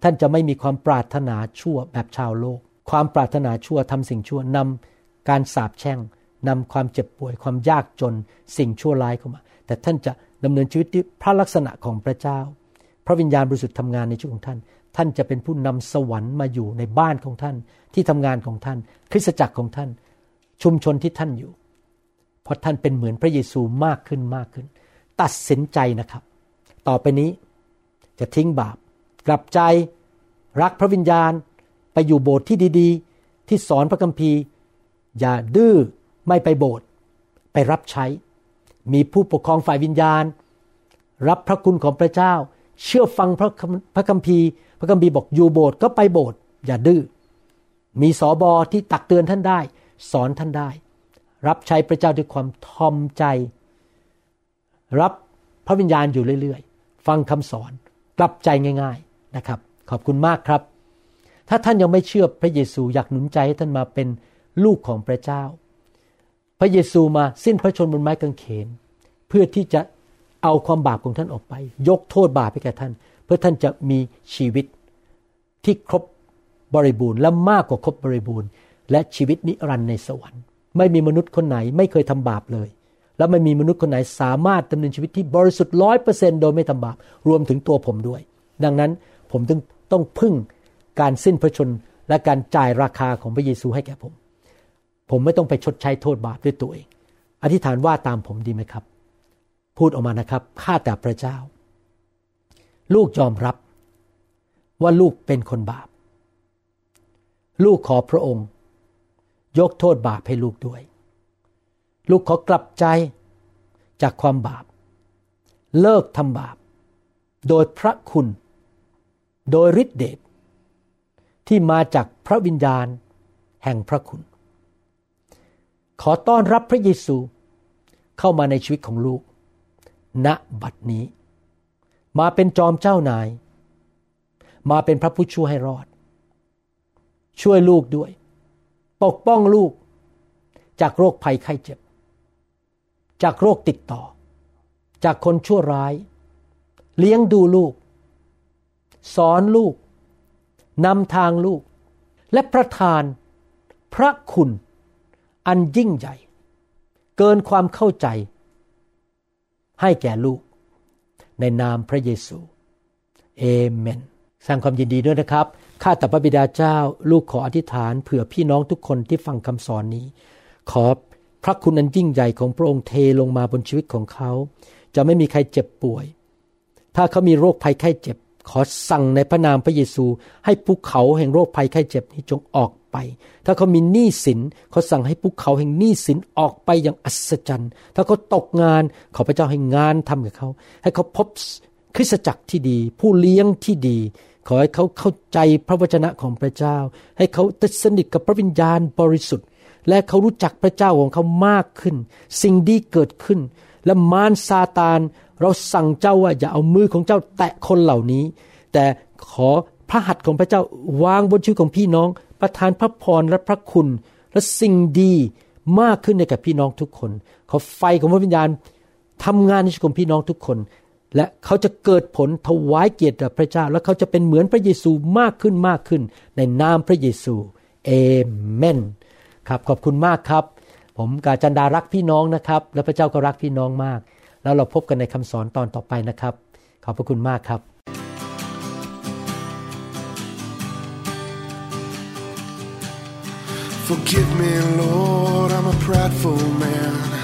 ท่านจะไม่มีความปรารถนาชั่วแบบชาวโลก ความปรารถนาชั่วทำสิ่งชั่วนำการสาปแช่งนำความเจ็บป่วยความยากจนสิ่งชั่วร้ายเข้ามา แต่ท่านจะดำเนินชีวิตที่พระลักษณะของพระเจ้า พระวิญญาณบริสุทธิ์ทำงานในชีวิตของท่าน ท่านจะเป็นผู้นำสวรรค์มาอยู่ในบ้านของท่าน ที่ทำงานของท่าน คริสตจักรของท่าน ชุมชนที่ท่านอยู่ เพราะท่านเป็นเหมือนพระเยซูมากขึ้นมากขึ้น ตัดสินใจนะครับ ต่อไปนี้จะทิ้งบาป กลับใจรักพระวิญญาณ ไปอยู่โบสถ์ที่ดีๆ ที่สอนพระคัมภีร์ อย่าดื้อไม่ไปโบสถ์ไปรับใช้ มีผู้ปกครองฝ่ายวิญญาณ รับพระคุณของพระเจ้า เชื่อฟังพระพระคัมภีร์ พระคัมภีร์บอกอยู่โบสถ์ก็ไปโบสถ์อย่าดื้อมีสอบอที่ตักเตือนท่านได้ สอนท่านได้ รับใช้พระเจ้าด้วยความทอมใจ รับพระวิญญาณอยู่เรื่อยๆ ฟังคำสอนกลับใจง่าย ๆนะครับ ขอบคุณมากครับ ถ้าท่านยังไม่เชื่อพระเยซูอยากหนุนใจให้ท่านมาเป็นลูกของพระเจ้า พระเยซูมาสิ้นพระชนบนไม้กางเขน เพื่อที่จะเอาความบาปของท่านออกไป ยกโทษบาปให้แก่ท่าน เพื่อท่านจะมีชีวิตที่ครบบริบูรณ์และมากกว่าครบบริบูรณ์ และชีวิตนิรันดร์ในสวรรค์ ไม่มีมนุษย์คนไหนไม่เคยทำบาปเลย และไม่มีมนุษย์คนไหนสามารถดำเนินชีวิตที่บริสุทธิ์ร้อยเปอร์เซนโดยไม่ทำบาปรวมถึงตัวผมด้วย ดังนั้นผมต้องต้องพึ่งการสิ้นพระชนและการจ่ายราคาของพระเยซูให้แก่ผม ผมไม่ต้องไปชดใช้โทษบาปด้วยตัวเอง อธิษฐานว่าตามผมดีไหมครับ พูดออกมานะครับข้าแต่พระเจ้า ลูกยอมรับว่าลูกเป็นคนบาป ลูกขอพระองค์ ยกโทษบาปให้ลูกด้วย ลูกขอกลับใจจากความบาป เลิกทำบาป โดยพระคุณ โดยฤทธิเดชที่มาจากพระวิญญาณแห่งพระคุณ ขอต้อนรับพระเยซูเข้ามาในชีวิตของลูก ณบัดนี้ มาเป็นจอมเจ้านาย มาเป็นพระผู้ช่วยให้รอด ช่วยลูกด้วย ปกป้องลูก จากโรคภัยไข้เจ็บ จากโรคติดต่อ จากคนชั่วร้าย เลี้ยงดูลูก สอนลูกนำทางลูก และประทาน พระคุณ อันยิ่งใหญ่ เกินความเข้าใจ ให้แก่ลูก ในนามพระเยซู เอเมน สร้างความยินดีด้วยนะครับ ข้าแต่พระบิดาเจ้าลูกขออธิษฐานเผื่อพี่น้องทุกคนที่ฟังคำสอนนี้ ขอพระคุณอันยิ่งใหญ่ของพระองค์เทลงมาบนชีวิตของเขา จะไม่มีใครเจ็บป่วย ถ้าเขามีโรคภัยไข้เจ็บ ขอสั่งในพระนามพระเยซู ให้ภูเขาแห่งโรคภัยไข้เจ็บนี้จงออกไป ถ้าเขามีหนี้สินเขาสั่งให้ภูเขาแห่งหนี้สินออกไปอย่างอัศจรรย์ ถ้าเขาตกงานขอพระเจ้าให้งานทำกับเขา ให้เขาพบคริสตจักรที่ดี ผู้เลี้ยงที่ดี ขอให้เขาเข้าใจพระวจนะของพระเจ้า ให้เขาติดสนิทกับพระวิญญาณบริสุทธิ์ และเขารู้จักพระเจ้าของเขามากขึ้น สิ่งดีเกิดขึ้น และมารซาตานเราสั่งเจ้าว่าอย่าเอามือของเจ้าแตะคนเหล่านี้ แต่ขอพระหัตถ์ของพระเจ้าวางบนชีวิตของพี่น้อง ประทานพระพรและพระคุณ และสิ่งดีมากขึ้นในกับพี่น้องทุกคน ขอไฟของพระวิญญาณทำงานในชีวิตของพี่น้องทุกคน และเขาจะเกิดผลถวายเกียรติแด่พระเจ้า และเขาจะเป็นเหมือนพระเยซูมากขึ้นมากขึ้น ในนามพระเยซูเอเมนครับขอบคุณมากครับ ผมกาจันดารักพี่น้องนะครับ และพระเจ้าก็รักพี่น้องมาก แล้วเราพบกันในคำสอนตอนต่อไปนะครับ ขอบพระคุณมากครับ Forgive me, Lord, I'm a prideful man.